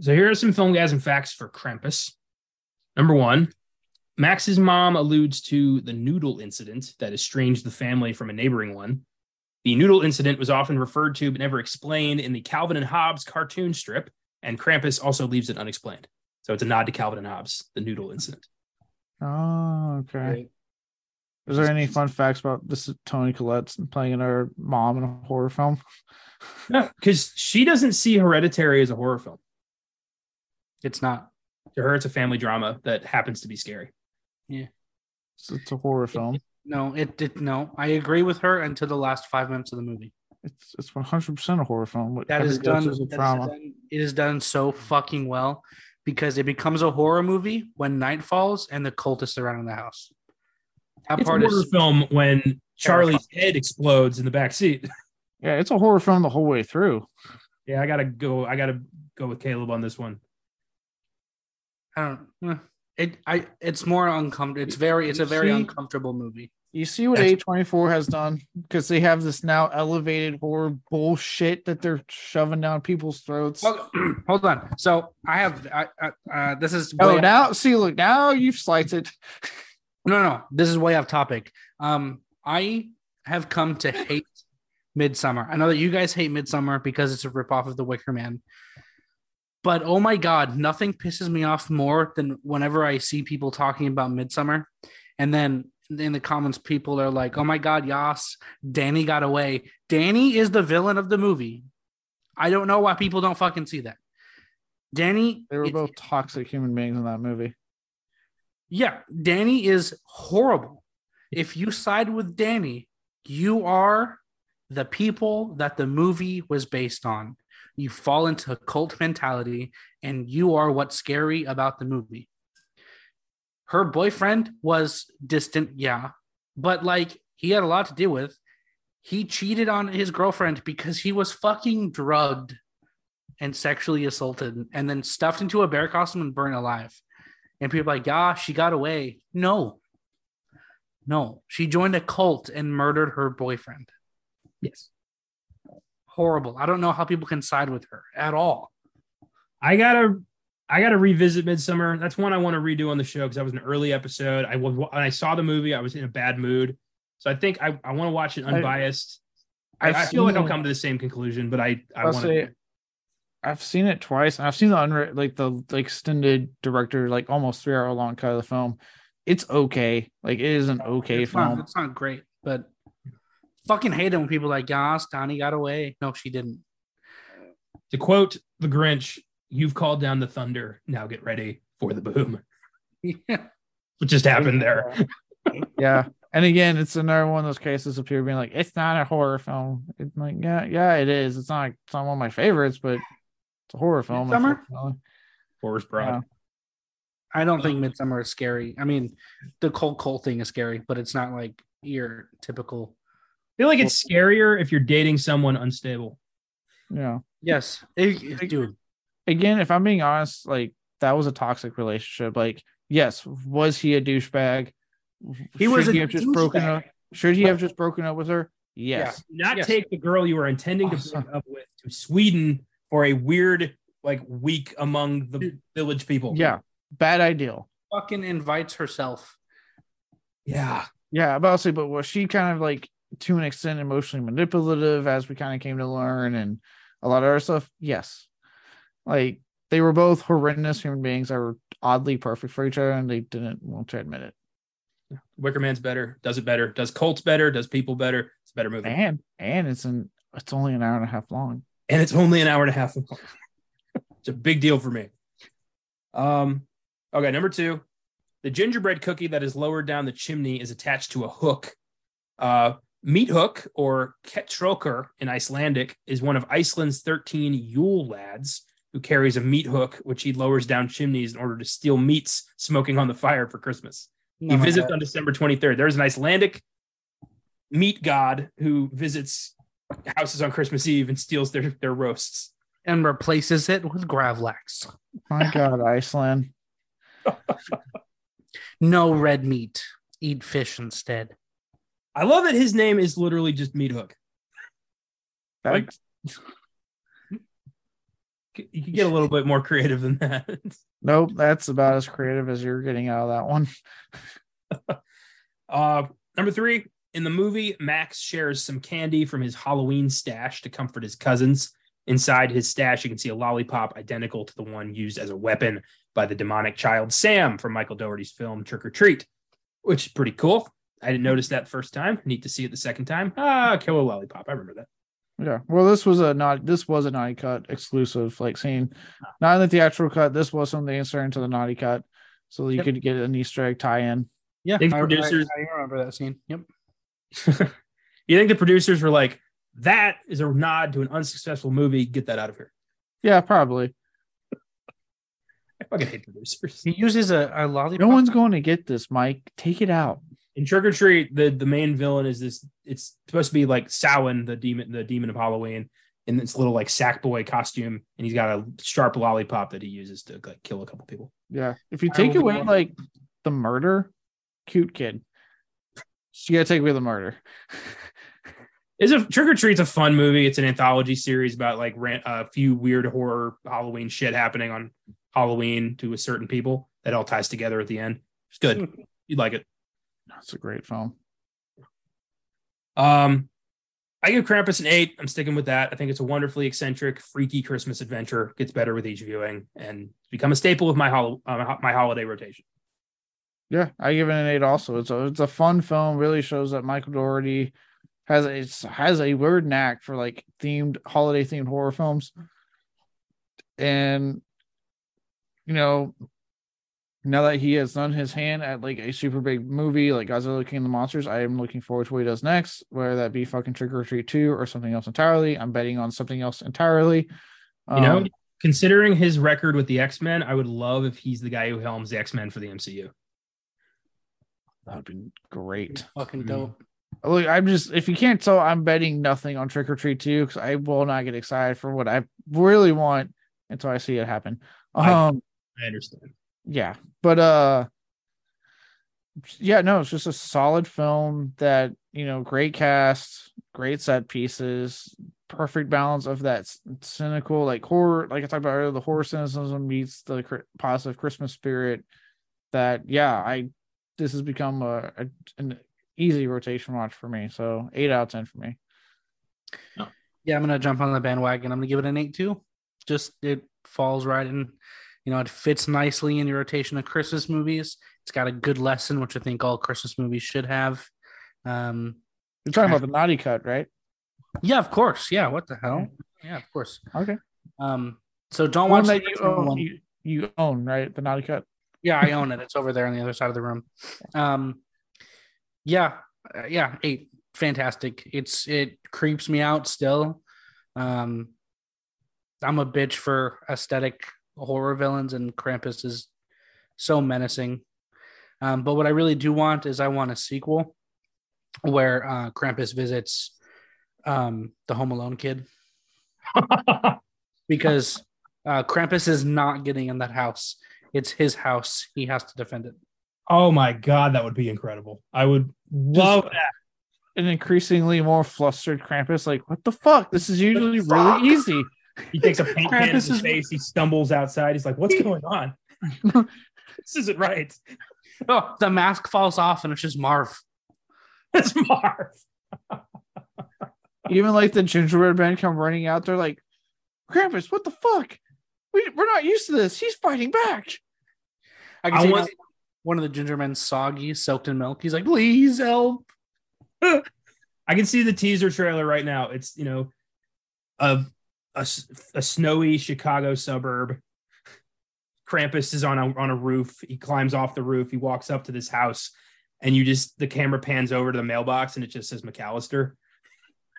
so here are some Filmgazm facts for Krampus. Number one, Max's mom alludes to the noodle incident that estranged the family from a neighboring one. The noodle incident was often referred to but never explained in the Calvin and Hobbes cartoon strip, and Krampus also leaves it unexplained. So it's a nod to Calvin and Hobbes, the noodle incident. Oh, okay. Is there any fun facts about this Toni Collette playing in her mom in a horror film? No, because she doesn't see Hereditary as a horror film. It's not. To her, it's a family drama that happens to be scary. Yeah. It's, it's a horror film. No, it did no. I agree with her until the last five minutes of the movie. It's it's one hundred percent a horror film. That is done, that is done. It is done so fucking well because it becomes a horror movie when night falls and the cultists are around the house. That it's part a horror is film when Charlie's head explodes in the back seat. Yeah, it's a horror film the whole way through. Yeah, I gotta go. I gotta go with Caleb on this one. I don't. Eh, it. I. It's more uncomfortable. It's very. It's a very See, uncomfortable movie. You see what A twenty four has done because they have this now elevated horror bullshit that they're shoving down people's throats. Well, hold on. So I have. I, uh, this is. Oh, now see, look now you've sliced it. No, no, this is way off topic. Um, I have come to hate Midsommar. I know that you guys hate Midsommar because it's a ripoff of The Wicker Man. But oh my god, nothing pisses me off more than whenever I see people talking about Midsommar. and then in the comments, people are like, "Oh my god, Yas, Danny got away." Danny is the villain of the movie. I don't know why people don't fucking see that. Danny, they were both toxic human beings in that movie. Yeah, Danny is horrible. If you side with Danny, you are the people that the movie was based on. You fall into a cult mentality and you are what's scary about the movie. Her boyfriend was distant, yeah, but like he had a lot to do with. He cheated on his girlfriend because he was fucking drugged and sexually assaulted and then stuffed into a bear costume and burned alive. And people like, yeah, she got away. No, no, she joined a cult and murdered her boyfriend. Yes. Horrible. I don't know how people can side with her at all. I gotta, I gotta revisit Midsommar. That's one I want to redo on the show because that was an early episode. I was when I saw the movie, I was in a bad mood, so I think I, I want to watch it unbiased. I, I, I feel like I'll come to the same conclusion, but I I want to. I've seen it twice. I've seen the unre- like the like extended director, like almost three hour long cut of the film. It's okay. Like it is an okay it's film. Not, it's not great, but fucking hate it when people like, "Yas, Donnie got away." No, she didn't. To quote the Grinch, "You've called down the thunder. Now get ready for the boom." Yeah, what just happened there? yeah, and again, it's another one of those cases of people being like, "It's not a horror film." It's like, yeah, yeah, it is. It's not. It's not one of my favorites, but it's a horror film. Midsommar. Horror's broad. Yeah. I don't think Midsommar is scary. I mean, the cold cold thing is scary, but it's not like your typical. I feel like it's scarier if you're dating someone unstable. Yeah. Yes, it, dude. Again, if I'm being honest, like that was a toxic relationship. Like, yes, was he a douchebag? He was. He have just broken up? Should he have just broken up with her? Yes. Yeah. Not yes. take the girl you were intending to break up with to Sweden for a weird like week among the village people. Yeah, bad idea. Fucking invites herself. Yeah, yeah. But I'll say, but was she kind of like to an extent emotionally manipulative, as we kind of came to learn, and a lot of other stuff? Yes. Like they were both horrendous human beings that were oddly perfect for each other, and they didn't want to admit it. Wicker Man's better, does it better, does Colts better, does people better. It's a better movie. And and it's an it's only an hour and a half long and it's only an hour and a half. it's a big deal for me. Um, okay, number two, the gingerbread cookie that is lowered down the chimney is attached to a hook. Uh, meat hook or Ketkrókur in Icelandic is one of Iceland's 13 Yule lads who carries a meat hook, which he lowers down chimneys in order to steal meats smoking on the fire for Christmas. he visits on December 23rd. There's an Icelandic meat god who visits houses on Christmas Eve and steals their their roasts and replaces it with Gravlax. My God, Iceland. no red meat. Eat fish instead. I love that his name is literally just Meat Hook. Like, you can get a little bit more creative than that. Nope, that's about as creative as you're getting out of that one. uh, number three, in the movie, Max shares some candy from his Halloween stash to comfort his cousins. Inside his stash, you can see a lollipop identical to the one used as a weapon by the demonic child Sam from Michael Dougherty's film Trick or Treat, which is pretty cool. I didn't notice that first time. Neat to see it the second time. Ah, kill a lollipop. I remember that. Yeah. Well, this was a not this was a naughty cut exclusive, like saying not in the theatrical cut. This was something inserted into the naughty cut, so you yep. could get an Easter egg tie-in. Yeah, I, producers. I, I remember that scene. Yep. you think the producers were like, "That is a nod to an unsuccessful movie. Get that out of here." Yeah, probably. I fucking hate producers. He uses a, a lollipop. No one's going to get this, Mike. Take it out in Trick or Treat, the the main villain is this. It's supposed to be like Samhain, the demon, the demon of Halloween, in this little like sack boy costume, and he's got a sharp lollipop that he uses to like kill a couple people. Yeah, if you take away like the murder, cute kid. You gotta take away the murder. Is a Trick or Treat's a fun movie. It's an anthology series about like a few weird horror Halloween shit happening on Halloween to a certain people that all ties together at the end. It's good. You'd like it. It's a great film. Um, I give Krampus an eight. I'm sticking with that. I think it's a wonderfully eccentric, freaky Christmas adventure. Gets better with each viewing and become a staple of my hol- uh, my holiday rotation. Yeah, I give it an eight. Also, it's a it's a fun film. Really shows that Michael Dougherty has a, has a weird knack for like themed holiday themed horror films, and you know now that he has done his hand at like a super big movie like Godzilla King of the Monsters, I am looking forward to what he does next, whether that be fucking Trick or Treat 2 or something else entirely. I'm betting on something else entirely. You know, um, considering his record with the X-Men, I would love if he's the guy who helms the X-Men for the MCU. That would be great. Fucking mm-hmm. dope. Look, I'm just if you can't tell, I'm betting nothing on Trick or Treat 2 because I will not get excited for what I really want until I see it happen. Um I, I understand yeah. But uh yeah no it's just a solid film that you know great cast great set pieces perfect balance of that cynical like horror like i talked about earlier the horror cynicism meets the positive christmas spirit that yeah i this has become a, a, an easy rotation watch for me. So eight out of ten for me. Yeah i'm gonna jump on the bandwagon. I'm gonna give it an eight too. Just it falls right in you know, it fits nicely in your rotation of Christmas movies. It's got a good lesson, which I think all Christmas movies should have. Um, You're talking about the naughty cut, right? Yeah, of course. Yeah, what the hell? Yeah, of course. Okay. Um, so don't watch that you own, you, you own, right? The naughty cut. Yeah, I own it. It's over there on the other side of the room. Um, yeah, uh, yeah, eight, fantastic. It's it creeps me out still. Um, I'm a bitch for aesthetic horror villains, and Krampus is so menacing. Um, but what I really do want is I want a sequel where uh, Krampus visits um, the Home Alone kid because uh, Krampus is not getting in that house. It's his house. He has to defend it. Oh my god, that would be incredible. I would love Just, that. An increasingly more flustered Krampus, like, what the fuck? This is usually really easy. He takes a paint can in his face. He stumbles outside. He's like, "What's going on? this isn't right." Oh, the mask falls off, and it's just Marv. It's Marv. Even like the gingerbread man come running out They're like, "Krampus, what the fuck? We we're not used to this. He's fighting back." I can I see want... one of the gingermen soggy, soaked in milk. He's like, "Please help." I can see the teaser trailer right now. It's you know, a a, a snowy Chicago suburb. Krampus is on a on a roof. He climbs off the roof. He walks up to this house, and you just the camera pans over to the mailbox, and it just says McAllister,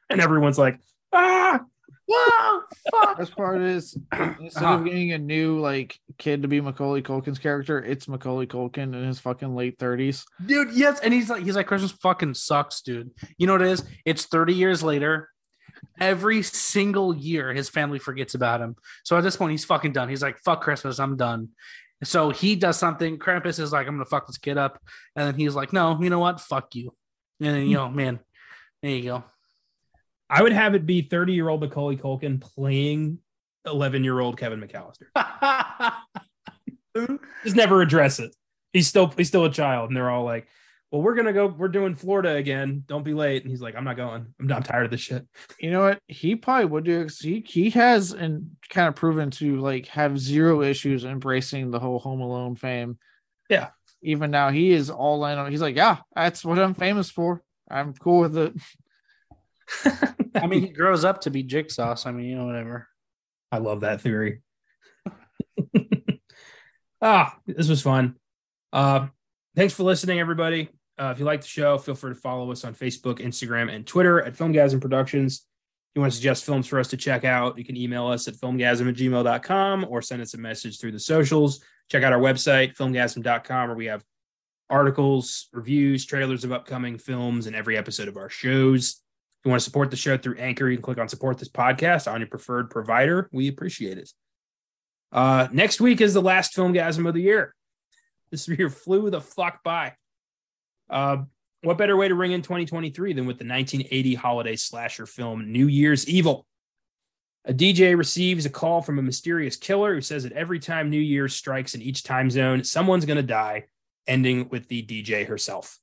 and everyone's like, ah. Whoa, fuck. Best part is instead uh-huh. of getting a new like kid to be Macaulay Culkin's character, it's Macaulay Culkin in his fucking late thirties. Dude, yes, and he's like he's like Christmas fucking sucks, dude. You know what it is? It's 30 years later every single year his family forgets about him. So at this point, he's fucking done. He's like, fuck Christmas, I'm done. So he does something. Krampus is like, I'm gonna fuck this kid up. And then he's like, No, you know what? Fuck you. And then, you know, hmm. man, there you go. I would have it be 30 year old Macaulay Culkin playing 11 year old Kevin McAllister. Just never address it. He's still he's still a child, and they're all like, "Well, we're gonna go. We're doing Florida again. Don't be late." And he's like, "I'm not going. I'm, I'm tired of this shit." You know what? He probably would do. He he has and kind of proven to like have zero issues embracing the whole Home Alone fame. Yeah. Even now, he is all in on. He's like, "Yeah, that's what I'm famous for. I'm cool with it." I mean, he grows up to be Jigsaw. So I mean, you know, whatever. I love that theory. ah, this was fun. Uh, thanks for listening, everybody. Uh, if you like the show, feel free to follow us on Facebook, Instagram, and Twitter at Filmgazm Productions. If you want to suggest films for us to check out, you can email us at filmgazm at gmail.com or send us a message through the socials. Check out our website, filmgazm.com, where we have articles, reviews, trailers of upcoming films, and every episode of our shows. If you want to support the show through Anchor, you can click on support this podcast on your preferred provider. We appreciate it. Uh, next week is the last Filmgazm of the year. This year flew the fuck by. Uh, what better way to ring in 2023 than with the 1980 holiday slasher film New Year's Evil? A DJ receives a call from a mysterious killer who says that every time New Year's strikes in each time zone, someone's going to die, ending with the DJ herself.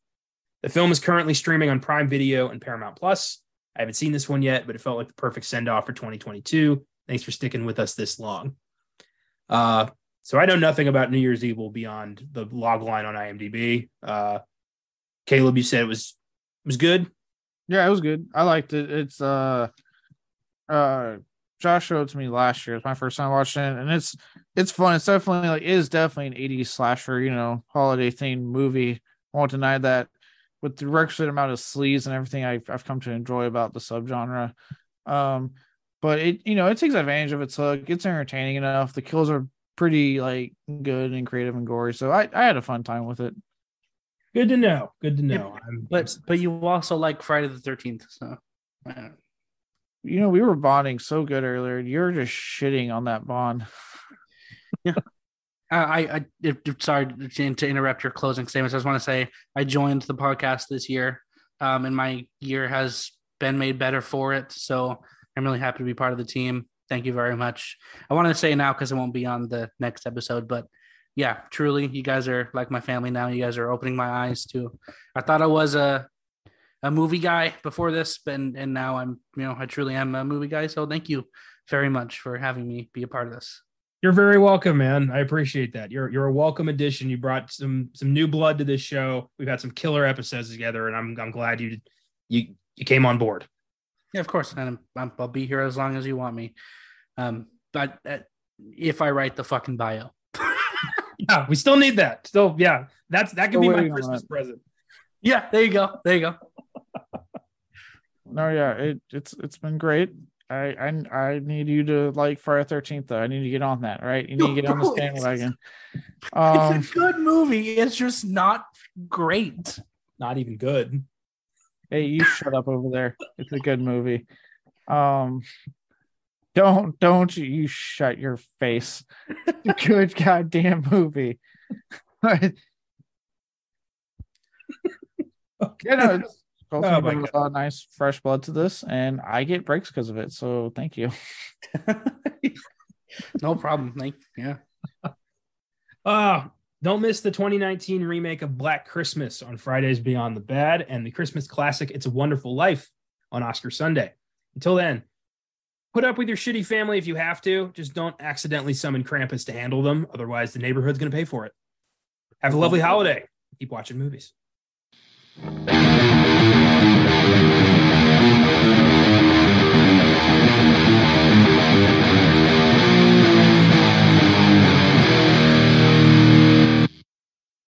The film is currently streaming on Prime Video and Paramount Plus. I haven't seen this one yet, but it felt like the perfect send off for 2022. Thanks for sticking with us this long. Uh, so I know nothing about New Year's Evil beyond the log line on IMDb. Uh, Caleb, you said it was was good. Yeah, it was good. I liked it. It's uh, uh, Josh showed it to me last year. It's my first time watching it, and it's it's fun. It's definitely like it is definitely an 80s slasher, you know, holiday themed movie. I won't deny that with the requisite amount of sleaze and everything I've, I've come to enjoy about the subgenre. Um, but it, you know, it takes advantage of its hook. It's entertaining enough. The kills are pretty like good and creative and gory. So I, I had a fun time with it. Good to know. Good to know. Yeah, but but you also like Friday the Thirteenth, so. You know, we were bonding so good earlier. You're just shitting on that bond. yeah, I, I, sorry to interrupt your closing statements. I just want to say I joined the podcast this year, um, and my year has been made better for it. So I'm really happy to be part of the team. Thank you very much. I want to say now because it won't be on the next episode, but yeah, truly, you guys are like my family now. You guys are opening my eyes to. I thought I was a a movie guy before this, but and, and now I'm you know I truly am a movie guy. So thank you very much for having me be a part of this. You're very welcome, man. I appreciate that. You're you're a welcome addition. You brought some some new blood to this show. We've had some killer episodes together, and I'm I'm glad you you you came on board. Yeah, of course, and i will be here as long as you want me. Um, but uh, if I write the fucking bio, yeah, we still need that. Still, yeah, that's that can be my Christmas present. Yeah, there you go. There you go. no, yeah, it, it's it's been great. I, I I need you to like Friday Thirteenth though. I need to get on that. Right, you need to get on the bandwagon. Um, it's a good movie. It's just not great. Not even good. Hey, you shut up over there. It's a good movie. Um, don't don't you, shut your face. good goddamn movie. okay. You know, both oh bring a nice fresh blood to this, and I get breaks because of it. So thank you. no problem. Thank you. yeah. Uh don't miss the 2019 remake of Black Christmas on Fridays Beyond the Bad and the Christmas classic It's a Wonderful Life on Oscar Sunday. Until then, put up with your shitty family if you have to. Just don't accidentally summon Krampus to handle them. Otherwise, the neighborhood's going to pay for it. Have a lovely holiday. Keep watching movies.